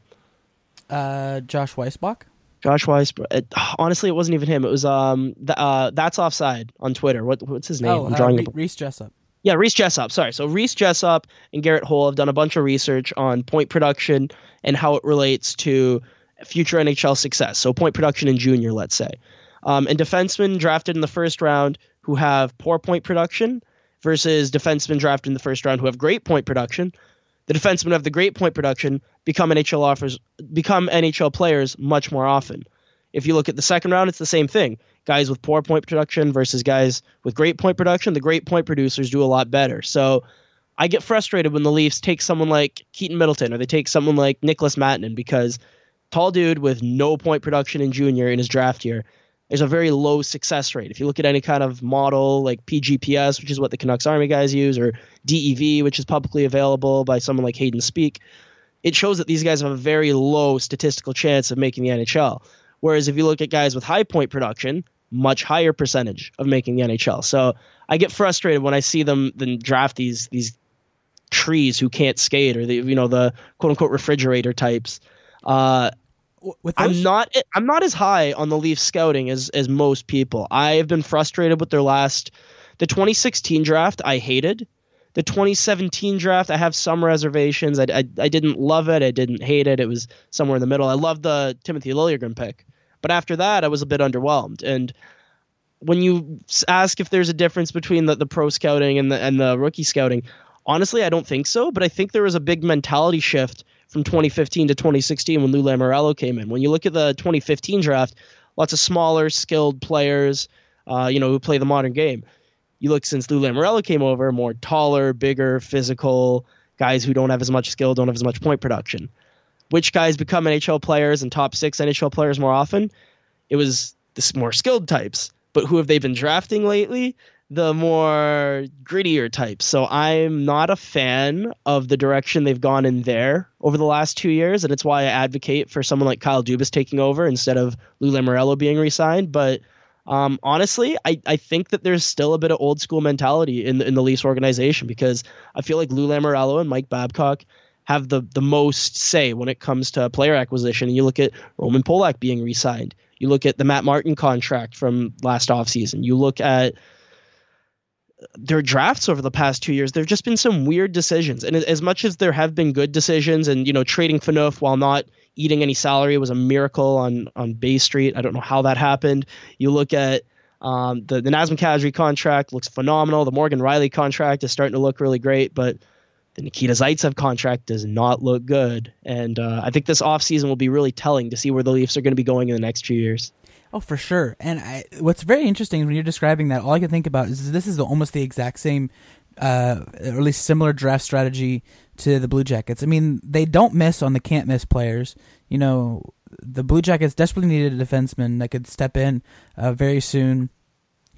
uh Josh Weissbock Josh Weiss. It, honestly, it wasn't even him. It was um, the, uh, that's offside on Twitter. What what's his name? Oh, I'm drawing uh, Rhys Jessop. Yeah, Rhys Jessop. Sorry. So Rhys Jessop and Garret Hohl have done a bunch of research on point production and how it relates to future NHL success. So point production in junior, let's say, um, and defensemen drafted in the first round who have poor point production versus defensemen drafted in the first round who have great point production the defensemen have the great point production become NHL offers become NHL players much more often. If you look at the second round, it's the same thing. Guys with poor point production versus guys with great point production, the great point producers do a lot better. So I get frustrated when the Leafs take someone like Keaton Middleton or they take someone like Nicholas Mattinen because tall dude with no point production in junior in his draft year there's a very low success rate. If you look at any kind of model like PGPS, which is what the Canucks Army guys use, or DEV, which is publicly available by someone like Hayden Speak, it shows that these guys have a very low statistical chance of making the NHL. Whereas if you look at guys with high point production, much higher percentage of making the NHL. So I get frustrated when I see them then draft these these trees who can't skate or the you know the quote unquote refrigerator types. Uh, those... I'm not I'm not as high on the Leafs scouting as as most people. I have been frustrated with their last the 2016 draft. I hated the 2017 draft. I have some reservations. I, I, I didn't love it. I didn't hate it. It was somewhere in the middle. I loved the Timothy Liljegren pick, but after that, I was a bit underwhelmed. And when you ask if there's a difference between the, the pro scouting and the and the rookie scouting, honestly, I don't think so. But I think there was a big mentality shift from 2015 to 2016 when Lou Lamoriello came in. When you look at the 2015 draft, lots of smaller, skilled players, uh, you know, who play the modern game. You look since Lou Lamoriello came over, more taller, bigger, physical guys who don't have as much skill, don't have as much point production. Which guys become NHL players and top six NHL players more often? It was the more skilled types. But who have they been drafting lately? The more grittier types. So I'm not a fan of the direction they've gone in there over the last two years, and it's why I advocate for someone like Kyle Dubas taking over instead of Lou Lamoriello being re-signed. But um, honestly, I, I think that there's still a bit of old school mentality in the, in the Leafs organization because I feel like Lou Lamoriello and Mike Babcock have the the most say when it comes to player acquisition. And you look at Roman Polak being re-signed. You look at the Matt Martin contract from last offseason. You look at their drafts over the past two years, there have just been some weird decisions. And as much as there have been good decisions, and you know, trading Phaneuf while not eating any salary was a miracle on on Bay Street. I don't know how that happened. You look at um, the the Nazem Kadri contract looks phenomenal. The Morgan Rielly contract is starting to look really great, but the Nikita Zaitsev contract does not look good. And uh, I think this offseason will be really telling to see where the Leafs are going to be going in the next few years. Oh, for sure. And I, what's very interesting when you're describing that, all I can think about is this is the, almost the exact same, uh, or at least similar draft strategy to the Blue Jackets. I mean, they don't miss on the can't miss players. You know, the Blue Jackets desperately needed a defenseman that could step in uh, very soon.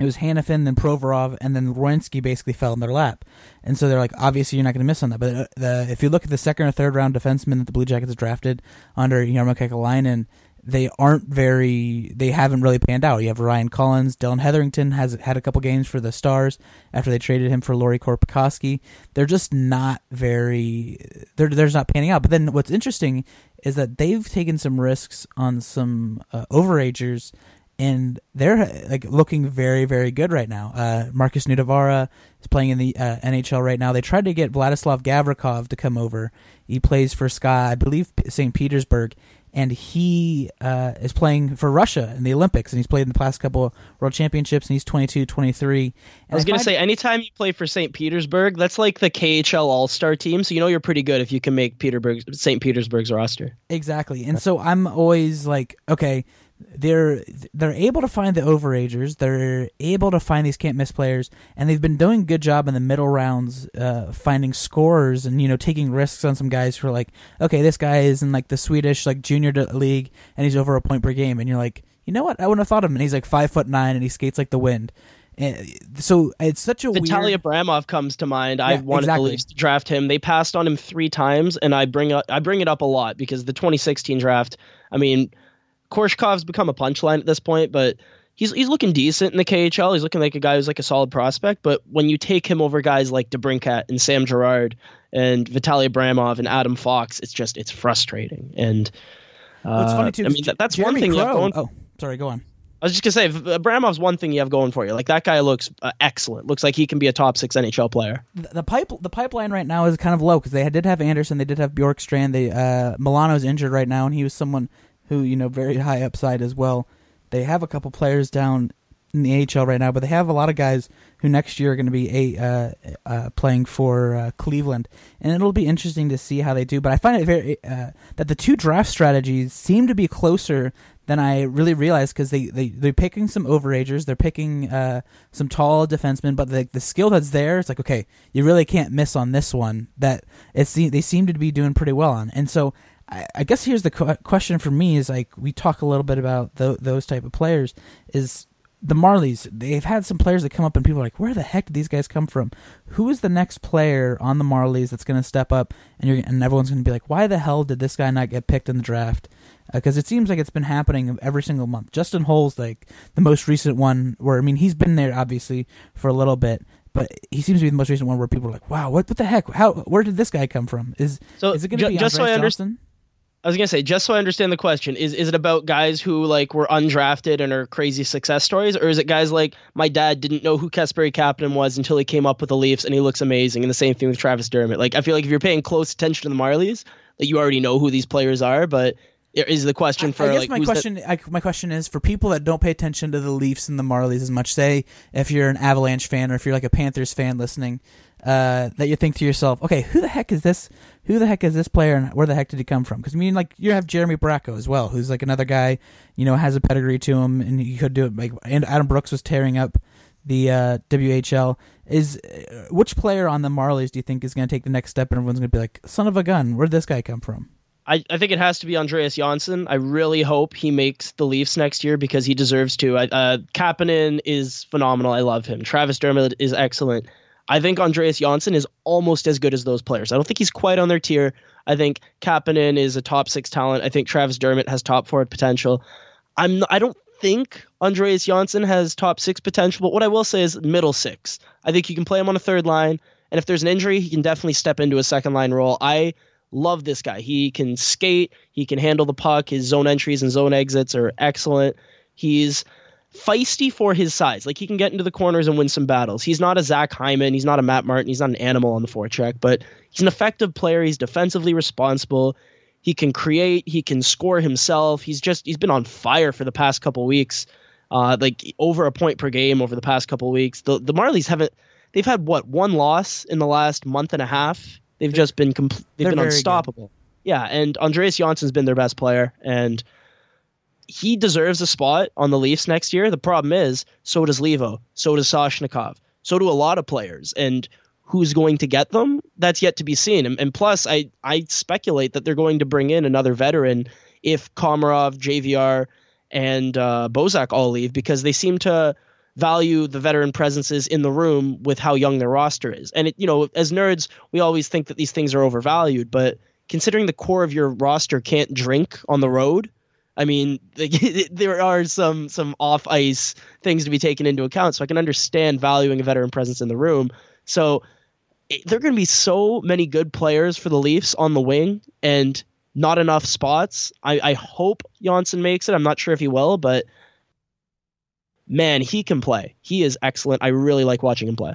It was Hanifin, then Provorov, and then Werenski basically fell in their lap. And so they're like, obviously, you're not going to miss on that. But uh, the, if you look at the second or third round defenseman that the Blue Jackets drafted under Jarmo Kekalainen, they aren't very they haven't really panned out. You have Ryan Collins, Dillon Heatherington has had a couple games for the Stars after they traded him for Lauri Korpikoski. They're just not very they're they're not panning out. But then what's interesting is that they've taken some risks on some uh, overagers and they're like looking very very good right now. Uh, Markus Nutivaara is playing in the uh, NHL right now. They tried to get Vladislav Gavrikov to come over. He plays for SKA, I believe, St. Petersburg, and he uh, is playing for Russia in the Olympics, and he's played in the past couple World Championships, and he's 22, 23. I was going to say, anytime you play for St. Petersburg, that's like the KHL All Star team, so you know you're pretty good if you can make Petersburg, St. Petersburg's roster. Exactly, and so I'm always like, okay, they're they're able to find the overagers. They're able to find these can't miss players, and they've been doing a good job in the middle rounds, uh, finding scorers and you know taking risks on some guys who are like, okay, this guy is in like the Swedish like junior league, and he's over a point per game, and you're like, you know what, I wouldn't have thought of him, and he's like five foot nine, and he skates like the wind. And so it's such a Vitaly weird... Abramov comes to mind. Yeah, I wanted exactly. the Leafs to draft him. They passed on him three times, and I bring up I bring it up a lot because the 2016 draft. I mean Korshkov's become a punchline at this point, but he's he's looking decent in the KHL. He's looking like a guy who's like a solid prospect. But when you take him over guys like DeBrincat and Sam Girard and Vitaly Abramov and Adam Fox, it's just it's frustrating. And uh, well, it's funny too. I mean, that, that's Jeremy one thing Crow. you have going. Oh, sorry, go on. I was just gonna say, Abramov's one thing you have going for you. Like that guy looks uh, excellent. Looks like he can be a top six NHL player. The, the pipe, the pipeline right now is kind of low because they did have Anderson, they did have Bjorkstrand. They uh, Milano's injured right now, and he was someone who you know very high upside as well. They have a couple players down in the AHL right now, but they have a lot of guys who next year are going to be a uh, uh, playing for uh, Cleveland, and it'll be interesting to see how they do. But I find it very uh, that the two draft strategies seem to be closer than I really realized because they they they're picking some overagers, they're picking uh, some tall defensemen, but the the skill that's there, it's like okay, you really can't miss on this one. That it's they seem to be doing pretty well on, and so I, I guess here's the qu- question for me is like we talk a little bit about th- those type of players is the Marlies. They've had some players that come up and people are like, where the heck did these guys come from? Who is the next player on the Marlies that's going to step up and you're and everyone's going to be like, why the hell did this guy not get picked in the draft? Because uh, it seems like it's been happening every single month. Justin Holl's like the most recent one where I mean he's been there obviously for a little bit, but he seems to be the most recent one where people are like, "Wow, what, what the heck? How? Where did this guy come from?" Is so is it going to be just so I understand? I was gonna say, just so I understand the question, is is it about guys who like were undrafted and are crazy success stories, or is it guys like my dad didn't know who Kasperi Kapanen was until he came up with the Leafs and he looks amazing, and the same thing with Travis Dermott. Like I feel like if you're paying close attention to the Marlies, that you already know who these players are, but is the question for I, I guess like my question the... I, my question is for people that don't pay attention to the Leafs and the Marlies as much say if you're an Avalanche fan or if you're like a Panthers fan listening uh, that you think to yourself okay who the heck is this who the heck is this player and where the heck did he come from? Because I mean, like you have Jeremy Bracco as well, who's like another guy, you know, has a pedigree to him, and he could do it. Like and Adam Brooks was tearing up the uh, WHL. Is uh, which player on the Marlies do you think is going to take the next step, and everyone's going to be like, "Son of a gun, where did this guy come from?" I, I think it has to be Andreas Johnsson. I really hope he makes the Leafs next year because he deserves to. I, uh, Kapanen is phenomenal. I love him. Travis Dermott is excellent. I think Andreas Johnsson is almost as good as those players. I don't think he's quite on their tier. I think Kapanen is a top six talent. I think Travis Dermott has top four potential. I'm I don't think Andreas Johnsson has top six potential, but what I will say is middle six. I think you can play him on a third line, and if there's an injury, he can definitely step into a second line role. I love this guy. He can skate, he can handle the puck. His zone entries and zone exits are excellent. He's feisty for his size. Like he can get into the corners and win some battles. He's not a Zach Hyman. He's not a Matt Martin. He's not an animal on the four forecheck, but he's an effective player. He's defensively responsible. He can create. He can score himself. He's just he's been on fire for the past couple weeks. Uh, like over a point per game over the past couple weeks. The the Marlies haven't. They've had what one loss in the last month and a half. They've just been compl- they've been unstoppable. Good. Yeah, and Andreas Johnsson's been their best player, and he deserves a spot on the Leafs next year. The problem is, so does Leivo, so does Soshnikov, so do a lot of players, and who's going to get them? That's yet to be seen. And, and plus, I I speculate that they're going to bring in another veteran if Komarov, JVR, and uh, Bozak all leave because they seem to value the veteran presences in the room with how young their roster is. And it, you know, as nerds, we always think that these things are overvalued, but considering the core of your roster can't drink on the road I mean, *laughs* there are some some off ice things to be taken into account. So I can understand valuing a veteran presence in the room. So there are going to be so many good players for the Leafs on the wing, and not enough spots. I, I hope Janssen makes it. I'm not sure if he will, but man, he can play. He is excellent. I really like watching him play.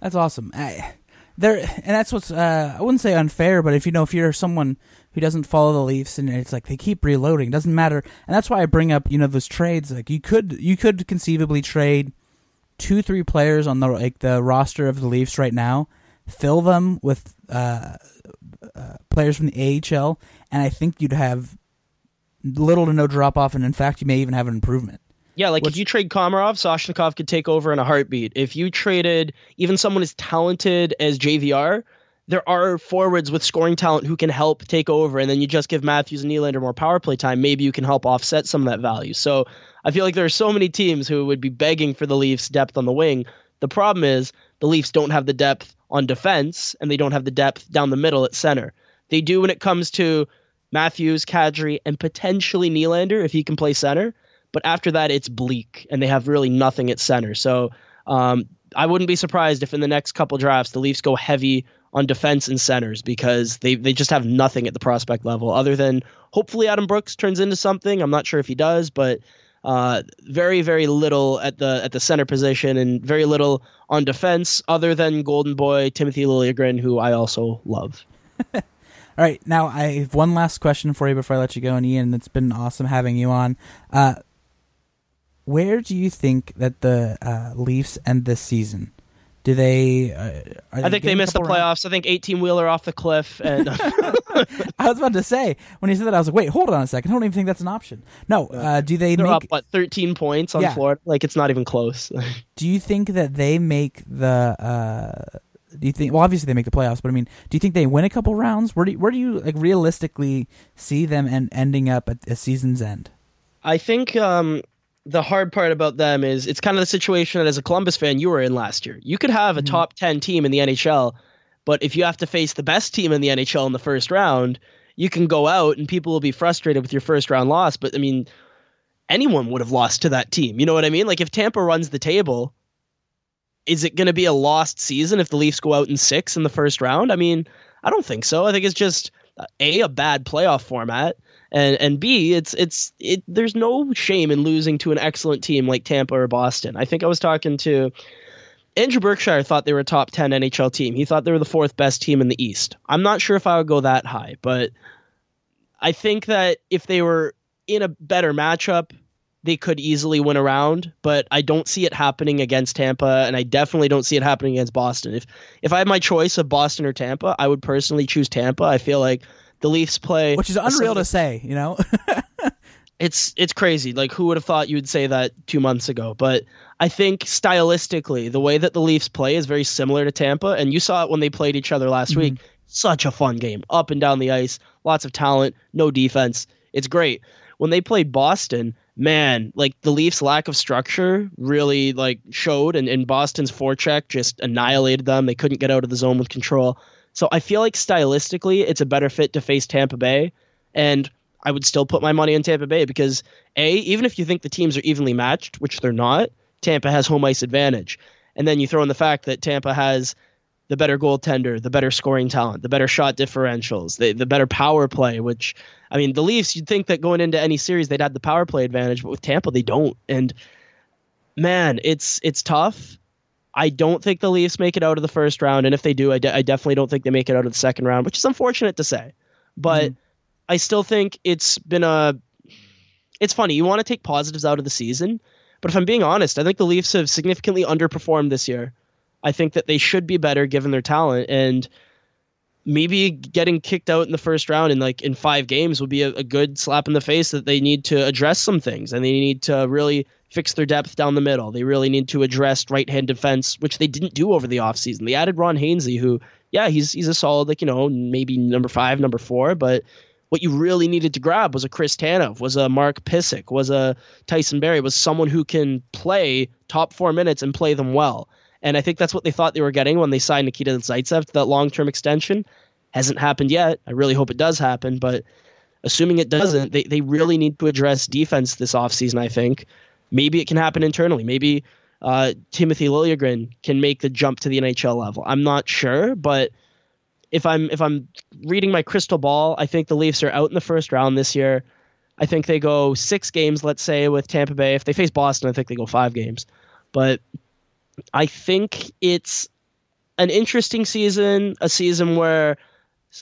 That's awesome. I, there, and that's what's uh, I wouldn't say unfair, but if you know if you're someone who doesn't follow the Leafs and it's like they keep reloading, doesn't matter. And that's why I bring up you know those trades. Like you could you could conceivably trade two three players on the like the roster of the Leafs right now, fill them with uh, uh, players from the AHL, and I think you'd have little to no drop off, and in fact, you may even have an improvement. Yeah, like Which, if you trade Komarov, Soshnikov could take over in a heartbeat. If you traded even someone as talented as JVR, there are forwards with scoring talent who can help take over, and then you just give Matthews and Nylander more power play time. Maybe you can help offset some of that value. So I feel like there are so many teams who would be begging for the Leafs' depth on the wing. The problem is the Leafs don't have the depth on defense, and they don't have the depth down the middle at center. They do when it comes to Matthews, Kadri, and potentially Nylander if he can play center. But after that, it's bleak, and they have really nothing at center. So um, I wouldn't be surprised if in the next couple drafts the Leafs go heavy on defense and centers because they they just have nothing at the prospect level other than hopefully Adam Brooks turns into something. I'm not sure if he does, but uh, very very little at the at the center position and very little on defense other than Golden Boy Timothy Liljegren, who I also love. *laughs* All right, now I have one last question for you before I let you go, and Ian, it's been awesome having you on. Uh, where do you think that the uh, Leafs end this season? Do they? Uh, I think they missed the playoffs. Rounds? I think 18 wheeler off the cliff. And *laughs* *laughs* I was about to say when he said that, I was like, wait, hold on a second. I don't even think that's an option. No, uh, do they? They're make, up what 13 points on yeah. Florida. Like it's not even close. *laughs* do you think that they make the? Uh, do you think? Well, obviously they make the playoffs, but I mean, do you think they win a couple rounds? Where do you, where do you like realistically see them and ending up at a season's end? I think um, the hard part about them is it's kind of the situation that as a Columbus fan you were in last year. You could have a mm-hmm. top 10 team in the NHL, but if you have to face the best team in the NHL in the first round, you can go out and people will be frustrated with your first round loss, but I mean anyone would have lost to that team. You know what I mean? Like if Tampa runs the table, is it going to be a lost season if the Leafs go out in 6 in the first round? I mean, I don't think so. I think it's just a a bad playoff format and and B, it's it's it. There's no shame in losing to an excellent team like Tampa or Boston. I think I was talking to Andrew Berkshire. Thought they were a top ten NHL team. He thought they were the fourth best team in the East. I'm not sure if I would go that high, but I think that if they were in a better matchup, they could easily win around, but I don't see it happening against Tampa, and I definitely don't see it happening against Boston. If if I had my choice of Boston or Tampa, I would personally choose Tampa. I feel like the Leafs play, which is unreal to say, you know. *laughs* it's it's crazy. Like who would have thought you would say that two months ago? But I think stylistically, the way that the Leafs play is very similar to Tampa, and you saw it when they played each other last mm-hmm. week. Such a fun game, up and down the ice, lots of talent, no defense. It's great. When they played Boston, man, like the Leafs' lack of structure really like showed, and, and Boston's forecheck just annihilated them. They couldn't get out of the zone with control. So I feel like stylistically, it's a better fit to face Tampa Bay, and I would still put my money on Tampa Bay because a even if you think the teams are evenly matched, which they're not, Tampa has home ice advantage, and then you throw in the fact that Tampa has the better goaltender, the better scoring talent, the better shot differentials, the the better power play. Which I mean, the Leafs, you'd think that going into any series they'd have the power play advantage, but with Tampa they don't, and man, it's it's tough. I don't think the Leafs make it out of the first round, and if they do, I, de- I definitely don't think they make it out of the second round, which is unfortunate to say. But mm-hmm. I still think it's been a. It's funny. You want to take positives out of the season, but if I'm being honest, I think the Leafs have significantly underperformed this year. I think that they should be better given their talent, and maybe getting kicked out in the first round in like in five games would be a, a good slap in the face that they need to address some things and they need to really fix their depth down the middle. They really need to address right hand defense, which they didn't do over the offseason. They added Ron Hainsey, who, yeah, he's he's a solid, like, you know, maybe number five, number four, but what you really needed to grab was a Chris Tanev, was a Mark Pysyk, was a Tyson Barrie, was someone who can play top four minutes and play them well. And I think that's what they thought they were getting when they signed Nikita Zaitsev to that long term extension. Hasn't happened yet. I really hope it does happen, but assuming it doesn't, they, they really need to address defense this offseason, I think. Maybe it can happen internally. Maybe uh, Timothy Liljegren can make the jump to the NHL level. I'm not sure, but if I'm if I'm reading my crystal ball, I think the Leafs are out in the first round this year. I think they go six games, let's say, with Tampa Bay. If they face Boston, I think they go five games. But I think it's an interesting season, a season where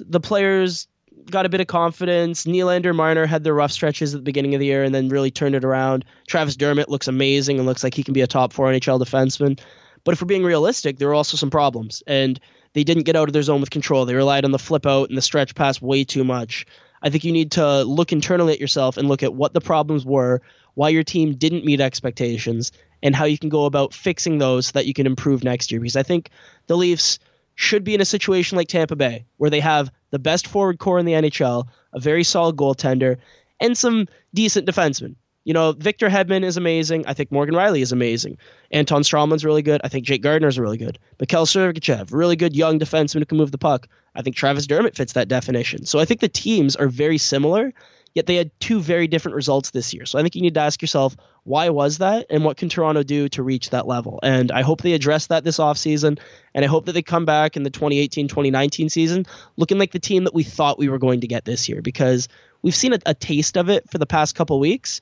the players got a bit of confidence. Nylander, Marner had their rough stretches at the beginning of the year and then really turned it around. Travis Dermott looks amazing and looks like he can be a top four NHL defenseman. But if we're being realistic, there are also some problems. And they didn't get out of their zone with control. They relied on the flip out and the stretch pass way too much. I think you need to look internally at yourself and look at what the problems were, why your team didn't meet expectations, and how you can go about fixing those so that you can improve next year. Because I think the Leafs should be in a situation like Tampa Bay, where they have the best forward core in the NHL, a very solid goaltender, and some decent defensemen. You know, Victor Hedman is amazing. I think Morgan Rielly is amazing. Anton Stralman's really good. I think Jake Gardiner is really good. Mikhail Sergachev, really good young defenseman who can move the puck. I think Travis Dermott fits that definition. So I think the teams are very similar, yet they had two very different results this year. So I think you need to ask yourself, why was that? And what can Toronto do to reach that level? And I hope they address that this offseason. And I hope that they come back in the 2018 2019 season looking like the team that we thought we were going to get this year because we've seen a, a taste of it for the past couple weeks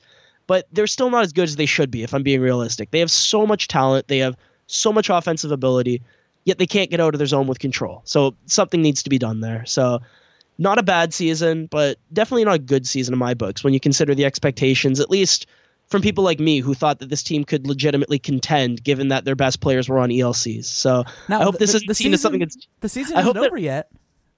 but they're still not as good as they should be if I'm being realistic. They have so much talent, they have so much offensive ability, yet they can't get out of their zone with control. So something needs to be done there. So not a bad season, but definitely not a good season in my books when you consider the expectations, at least from people like me who thought that this team could legitimately contend given that their best players were on ELCs. So now, I hope this isn't the seen season, as something that's the season isn't over yet.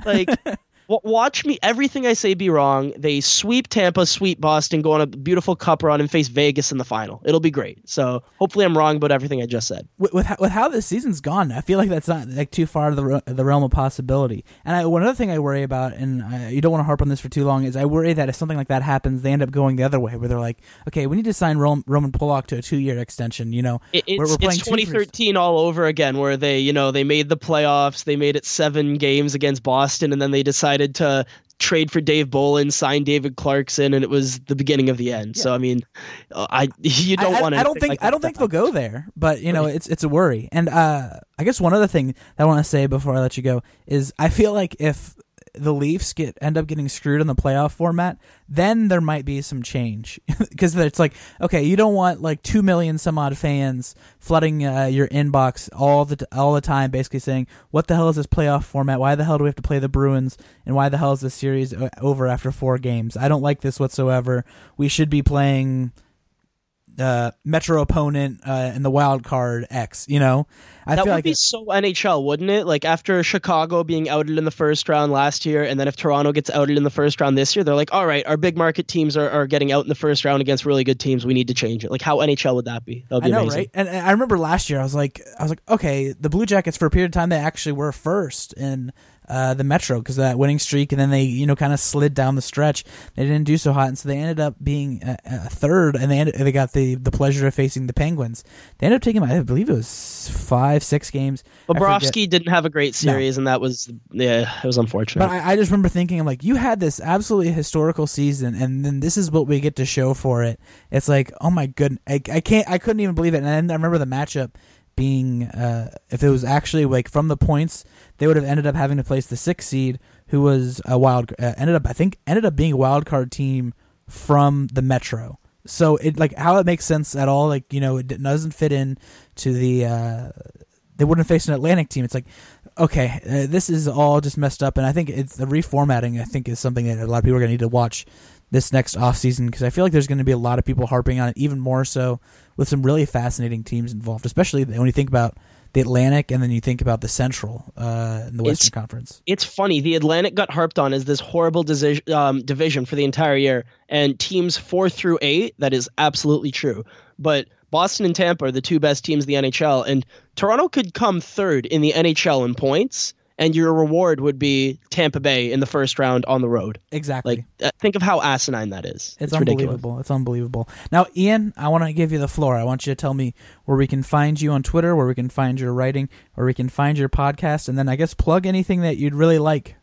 Like *laughs* watch me everything i say be wrong. They sweep tampa sweep boston go on a beautiful cup run and face vegas in the final. It'll be great. So hopefully i'm wrong about everything i just said. With, with, with how this season's gone i feel like that's not like too far of the, the realm of possibility. And I, one other thing i worry about and I, you don't want to harp on this for too long is i worry that if something like that happens they end up going the other way where they're like okay we need to sign roman, roman Polak to a two-year extension you know? It, it's, we're, we're it's 2013 all over again where they you know they made the playoffs they made it seven games against boston and then they decided to trade for Dave Bolland, sign David Clarkson, and it was the beginning of the end. Yeah. So I mean, uh, I *laughs* you don't want to. I don't think like I don't think they'll go there, but you know, it's it's a worry. And uh, I guess one other thing that I want to say before I let you go is I feel like if the Leafs get end up getting screwed in the playoff format, then there might be some change *laughs* because it's like okay, you don't want like two million some odd fans flooding uh, your inbox all the t- all the time, basically saying what the hell is this playoff format? Why the hell do we have to play the Bruins? And why the hell is this series uh, over after four games? I don't like this whatsoever. We should be playing uh, Metro opponent uh, in the wild card X. You know, I that would like be it, so NHL, wouldn't it? Like after Chicago being outed in the first round last year, and then if Toronto gets outed in the first round this year, they're like, all right, our big market teams are, are getting out in the first round against really good teams. We need to change it. Like how NHL would that be? That would be I know, amazing. right? And, and I remember last year, I was like, I was like, okay, the Blue Jackets for a period of time they actually were first in uh, the Metro because of that winning streak, and then they you know kind of slid down the stretch. They didn't do so hot, and so they ended up being a, a third, and they ended, they got the the pleasure of facing the Penguins. They ended up taking, I believe it was five, six games. Bobrovsky didn't have a great series, no. and that was yeah, it was unfortunate. But I, I just remember thinking, I'm like, you had this absolutely historical season, and then this is what we get to show for it. It's like, oh my goodness, I, I can't, I couldn't even believe it. And I remember the matchup being uh, if it was actually like from the points they would have ended up having to place the sixth seed who was a wild uh, ended up I think ended up being a wild card team from the Metro. So it like how it makes sense at all like you know it doesn't fit in to the uh, they wouldn't face an Atlantic team. It's like okay, uh, this is all just messed up and I think it's the reformatting I think is something that a lot of people are going to need to watch this next off season because I feel like there's going to be a lot of people harping on it, even more so with some really fascinating teams involved, especially when you think about the Atlantic and then you think about the Central uh, in the Western it's, Conference. It's funny. The Atlantic got harped on as this horrible desi- um, division for the entire year, and teams four through eight, that is absolutely true. But Boston and Tampa are the two best teams in the NHL, and Toronto could come third in the NHL in points and your reward would be Tampa Bay in the first round on the road. Exactly. Like, uh, think of how asinine that is. It's, it's unbelievable. Ridiculous. It's unbelievable. Now, Ian, I want to give you the floor. I want you to tell me where we can find you on Twitter, where we can find your writing, where we can find your podcast, and then I guess plug anything that you'd really like.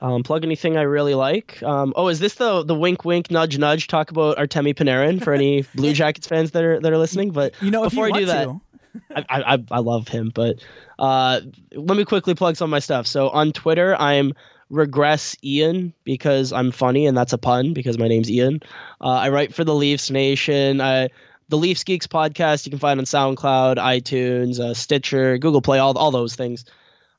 Um, plug anything I really like. Um, oh, is this the the wink wink nudge nudge talk about Artemi Panarin for any *laughs* Blue Jackets fans that are that are listening? But You know, if before I do that, to. *laughs* I, I I love him, but uh, let me quickly plug some of my stuff. So on Twitter, I'm regress Ian because I'm funny and that's a pun because my name's Ian. Uh, I write for the Leafs Nation. I, the Leafs Geeks podcast you can find on SoundCloud, iTunes, uh, Stitcher, Google Play, all all those things.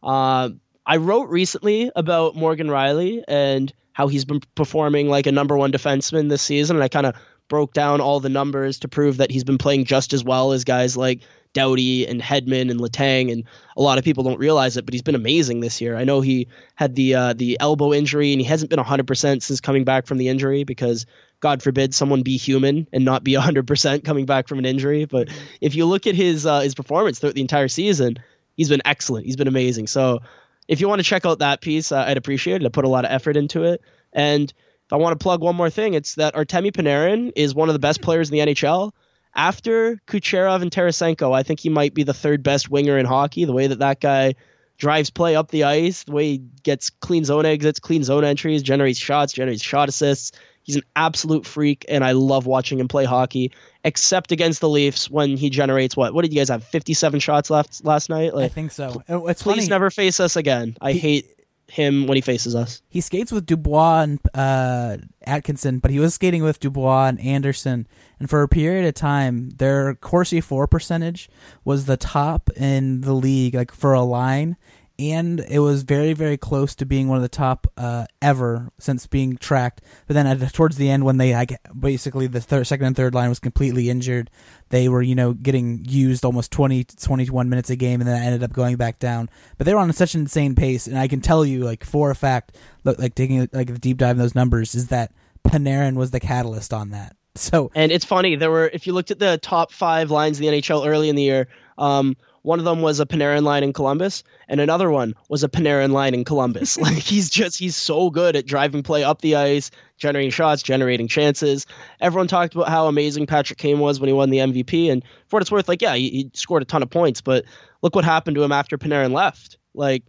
Uh, I wrote recently about Morgan Rielly and how he's been performing like a number one defenseman this season, and I kind of broke down all the numbers to prove that he's been playing just as well as guys like Doughty and Hedman and Letang, and a lot of people don't realize it, but he's been amazing this year. I know he had the uh, the elbow injury, and he hasn't been 100% since coming back from the injury because God forbid someone be human and not be *laughs* 100% coming back from an injury. But if you look at his uh, his performance throughout the entire season, he's been excellent. He's been amazing. So if you want to check out that piece, uh, I'd appreciate it. I put a lot of effort into it. And if I want to plug one more thing, it's that Artemi Panarin is one of the best players in the NHL. After Kucherov and Tarasenko, I think he might be the third best winger in hockey. The way that that guy drives play up the ice, the way he gets clean zone exits, clean zone entries, generates shots, generates shot assists. He's an absolute freak, and I love watching him play hockey. Except against the Leafs when he generates what? What did you guys have? Fifty-seven shots left last night. I think so. Uh, It's please funny. never face us again. I He- hate him when he faces us. he skates with Dubois and uh, Atkinson, but he was skating with Dubois and Anderson. And for a period of time, their Corsi for percentage was the top in the league, like for a line, and it was very, very close to being one of the top uh, ever since being tracked. But then at, towards the end, when they like basically the third, second and third line was completely injured, they were you know getting used almost 20 21 minutes a game and then ended up going back down but they were on such an insane pace and i can tell you like for a fact look, like taking like a deep dive in those numbers is that panarin was the catalyst on that *laughs* so And it's funny. There were, if you looked at the top five lines in the NHL early in the year, um, one of them was a Panarin line in Columbus, and another one was a Panarin line in Columbus. *laughs* like he's just he's so good at driving play up the ice, generating shots, generating chances. Everyone talked about how amazing Patrick Kane was when he won the MVP, and for what it's worth, like yeah, he, he scored a ton of points, but look what happened to him after Panarin left. Like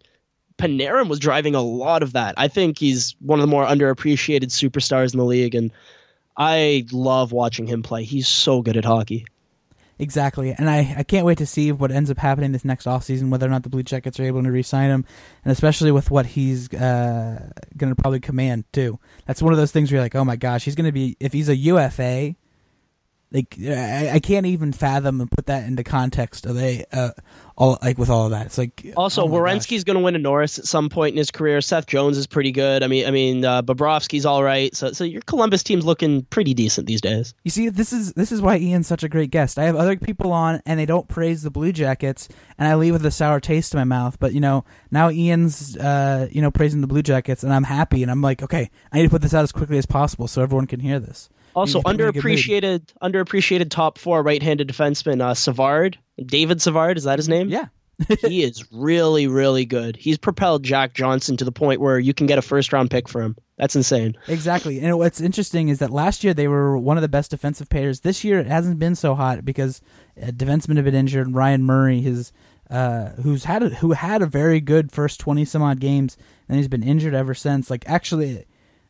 Panarin was driving a lot of that. I think he's one of the more underappreciated superstars in the league, and I love watching him play. He's so good at hockey. Exactly. And I, I can't wait to see what ends up happening this next offseason, whether or not the Blue Jackets are able to re sign him, and especially with what he's uh, going to probably command, too. That's one of those things where you're like, oh my gosh, he's going to be, if he's a UFA, like I, I can't even fathom and put that into context of they uh, all like with all of that. It's like Also, oh. Werenski's going to win a Norris at some point in his career. Seth Jones is pretty good. I mean, I mean, uh, Bobrovsky's all right. So, so your Columbus team's looking pretty decent these days. You see, this is this is why Ian's such a great guest. I have other people on, and they don't praise the Blue Jackets, and I leave with a sour taste in my mouth. But you know, now Ian's uh, you know praising the Blue Jackets, and I'm happy, and I'm like, okay, I need to put this out as quickly as possible so everyone can hear this. Also, You put me in a good mood. underappreciated, underappreciated top four right-handed defenseman uh, Savard, David Savard. Is that his name? Yeah, *laughs* *laughs* he is really, really good. He's propelled Jack Johnson to the point where you can get a first-round pick for him. That's insane. exactly. And what's interesting is that last year they were one of the best defensive pairs. This year it hasn't been so hot because uh, defensemen have been injured. Ryan Murray, his uh, who's had a, who had a very good first twenty some odd games, and he's been injured ever since. Like actually,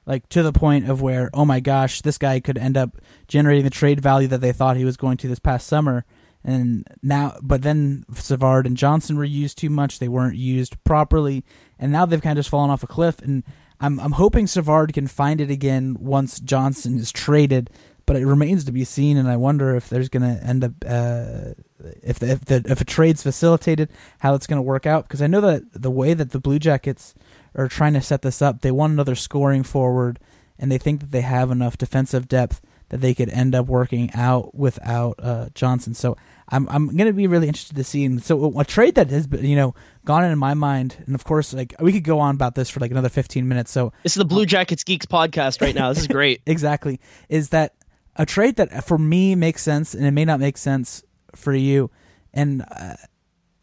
like to the point of where oh my gosh, this guy could end up generating the trade value that they thought he was going to this past summer. And now, but then Savard and Johnson were used too much. They weren't used properly, and now they've kind of just fallen off a cliff. And I'm I'm hoping Savard can find it again once Johnson is traded, but it remains to be seen. And I wonder if there's going to end up uh, if the, if the if a trade's facilitated, how it's going to work out. Because I know that the way that the Blue Jackets are trying to set this up, they want another scoring forward, and they think that they have enough defensive depth that they could end up working out without uh, Johnson. So I'm I'm going to be really interested to see. And so a trade that has been, you know gone in my mind, and of course, like we could go on about this for like another 15 minutes. So This is the Blue Jackets Geeks podcast right now. This is great. *laughs* exactly is that a trade that for me makes sense, and it may not make sense for you, and uh,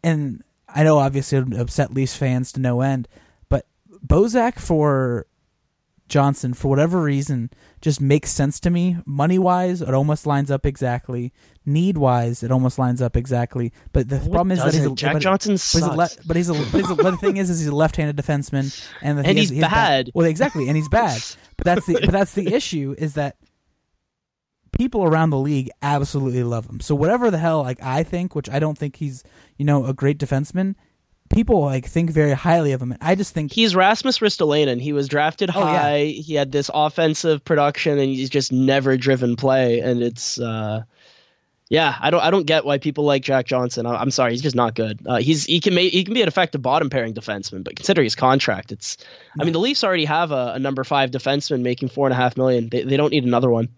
and I know obviously it upset Leafs fans to no end, Bozak for Johnson, for whatever reason, just makes sense to me. Money wise, it almost lines up exactly. Need wise, it almost lines up exactly. But the What problem is that he's a. Jack but, Johnson but he's a le- but he's a, but, he's a, the thing is, is he's a left-handed defenseman, and, And is, he's bad. Well, exactly, and he's bad. But that's the but that's the *laughs* issue is that people around the league absolutely love him. So whatever the hell like I think, which I don't think he's you know a great defenseman, people like think very highly of him. And I just think He's Rasmus Ristolainen. He was drafted Oh, yeah. high. He had this offensive production, and he's just never driven play. And it's, uh, yeah, I don't, I don't get why people like Jack Johnson. I, I'm sorry, he's just not good. Uh, he's he can make he can be an effective bottom pairing defenseman, but consider his contract, it's. I mean, the Leafs already have a, a number five defenseman making four and a half million. They, they don't need another one.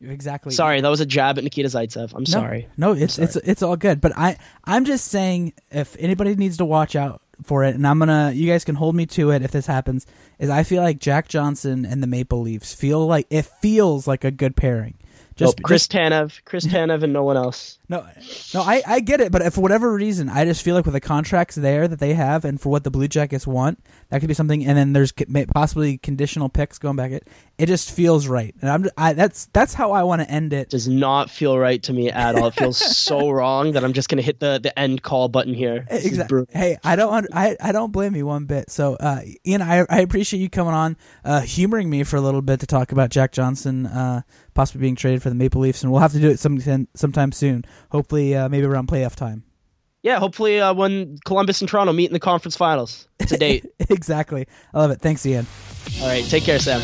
Exactly. Sorry, that was a jab at Nikita Zaitsev. I'm No, sorry. No, it's it's it's all good. But I I'm just saying if anybody needs to watch out for it, and I'm gonna you guys can hold me to it if this happens, is I feel like Jack Johnson and the Maple Leafs feel like it feels like a good pairing. Just Nope, Chris just- Tanev, Chris *laughs* Tanev, and no one else. no, no, I, I get it, but if for whatever reason, I just feel like with the contracts there that they have, and for what the Blue Jackets want, that could be something. And then there's possibly conditional picks going back. It it just feels right, and I'm I, that's that's how I want to end it. Does not feel right to me at all. It feels *laughs* so wrong that I'm just gonna hit the the end call button here. This Exactly. Hey, I don't. I I don't blame you one bit. So, uh, Ian, I I appreciate you coming on, uh, humoring me for a little bit to talk about Jack Johnson, uh, possibly being traded for the Maple Leafs, and we'll have to do it sometime sometime soon. Hopefully, uh, maybe around playoff time. Yeah, hopefully uh, when Columbus and Toronto meet in the conference finals. It's a date. *laughs* exactly. I love it. Thanks, Ian. All right, take care, Sam.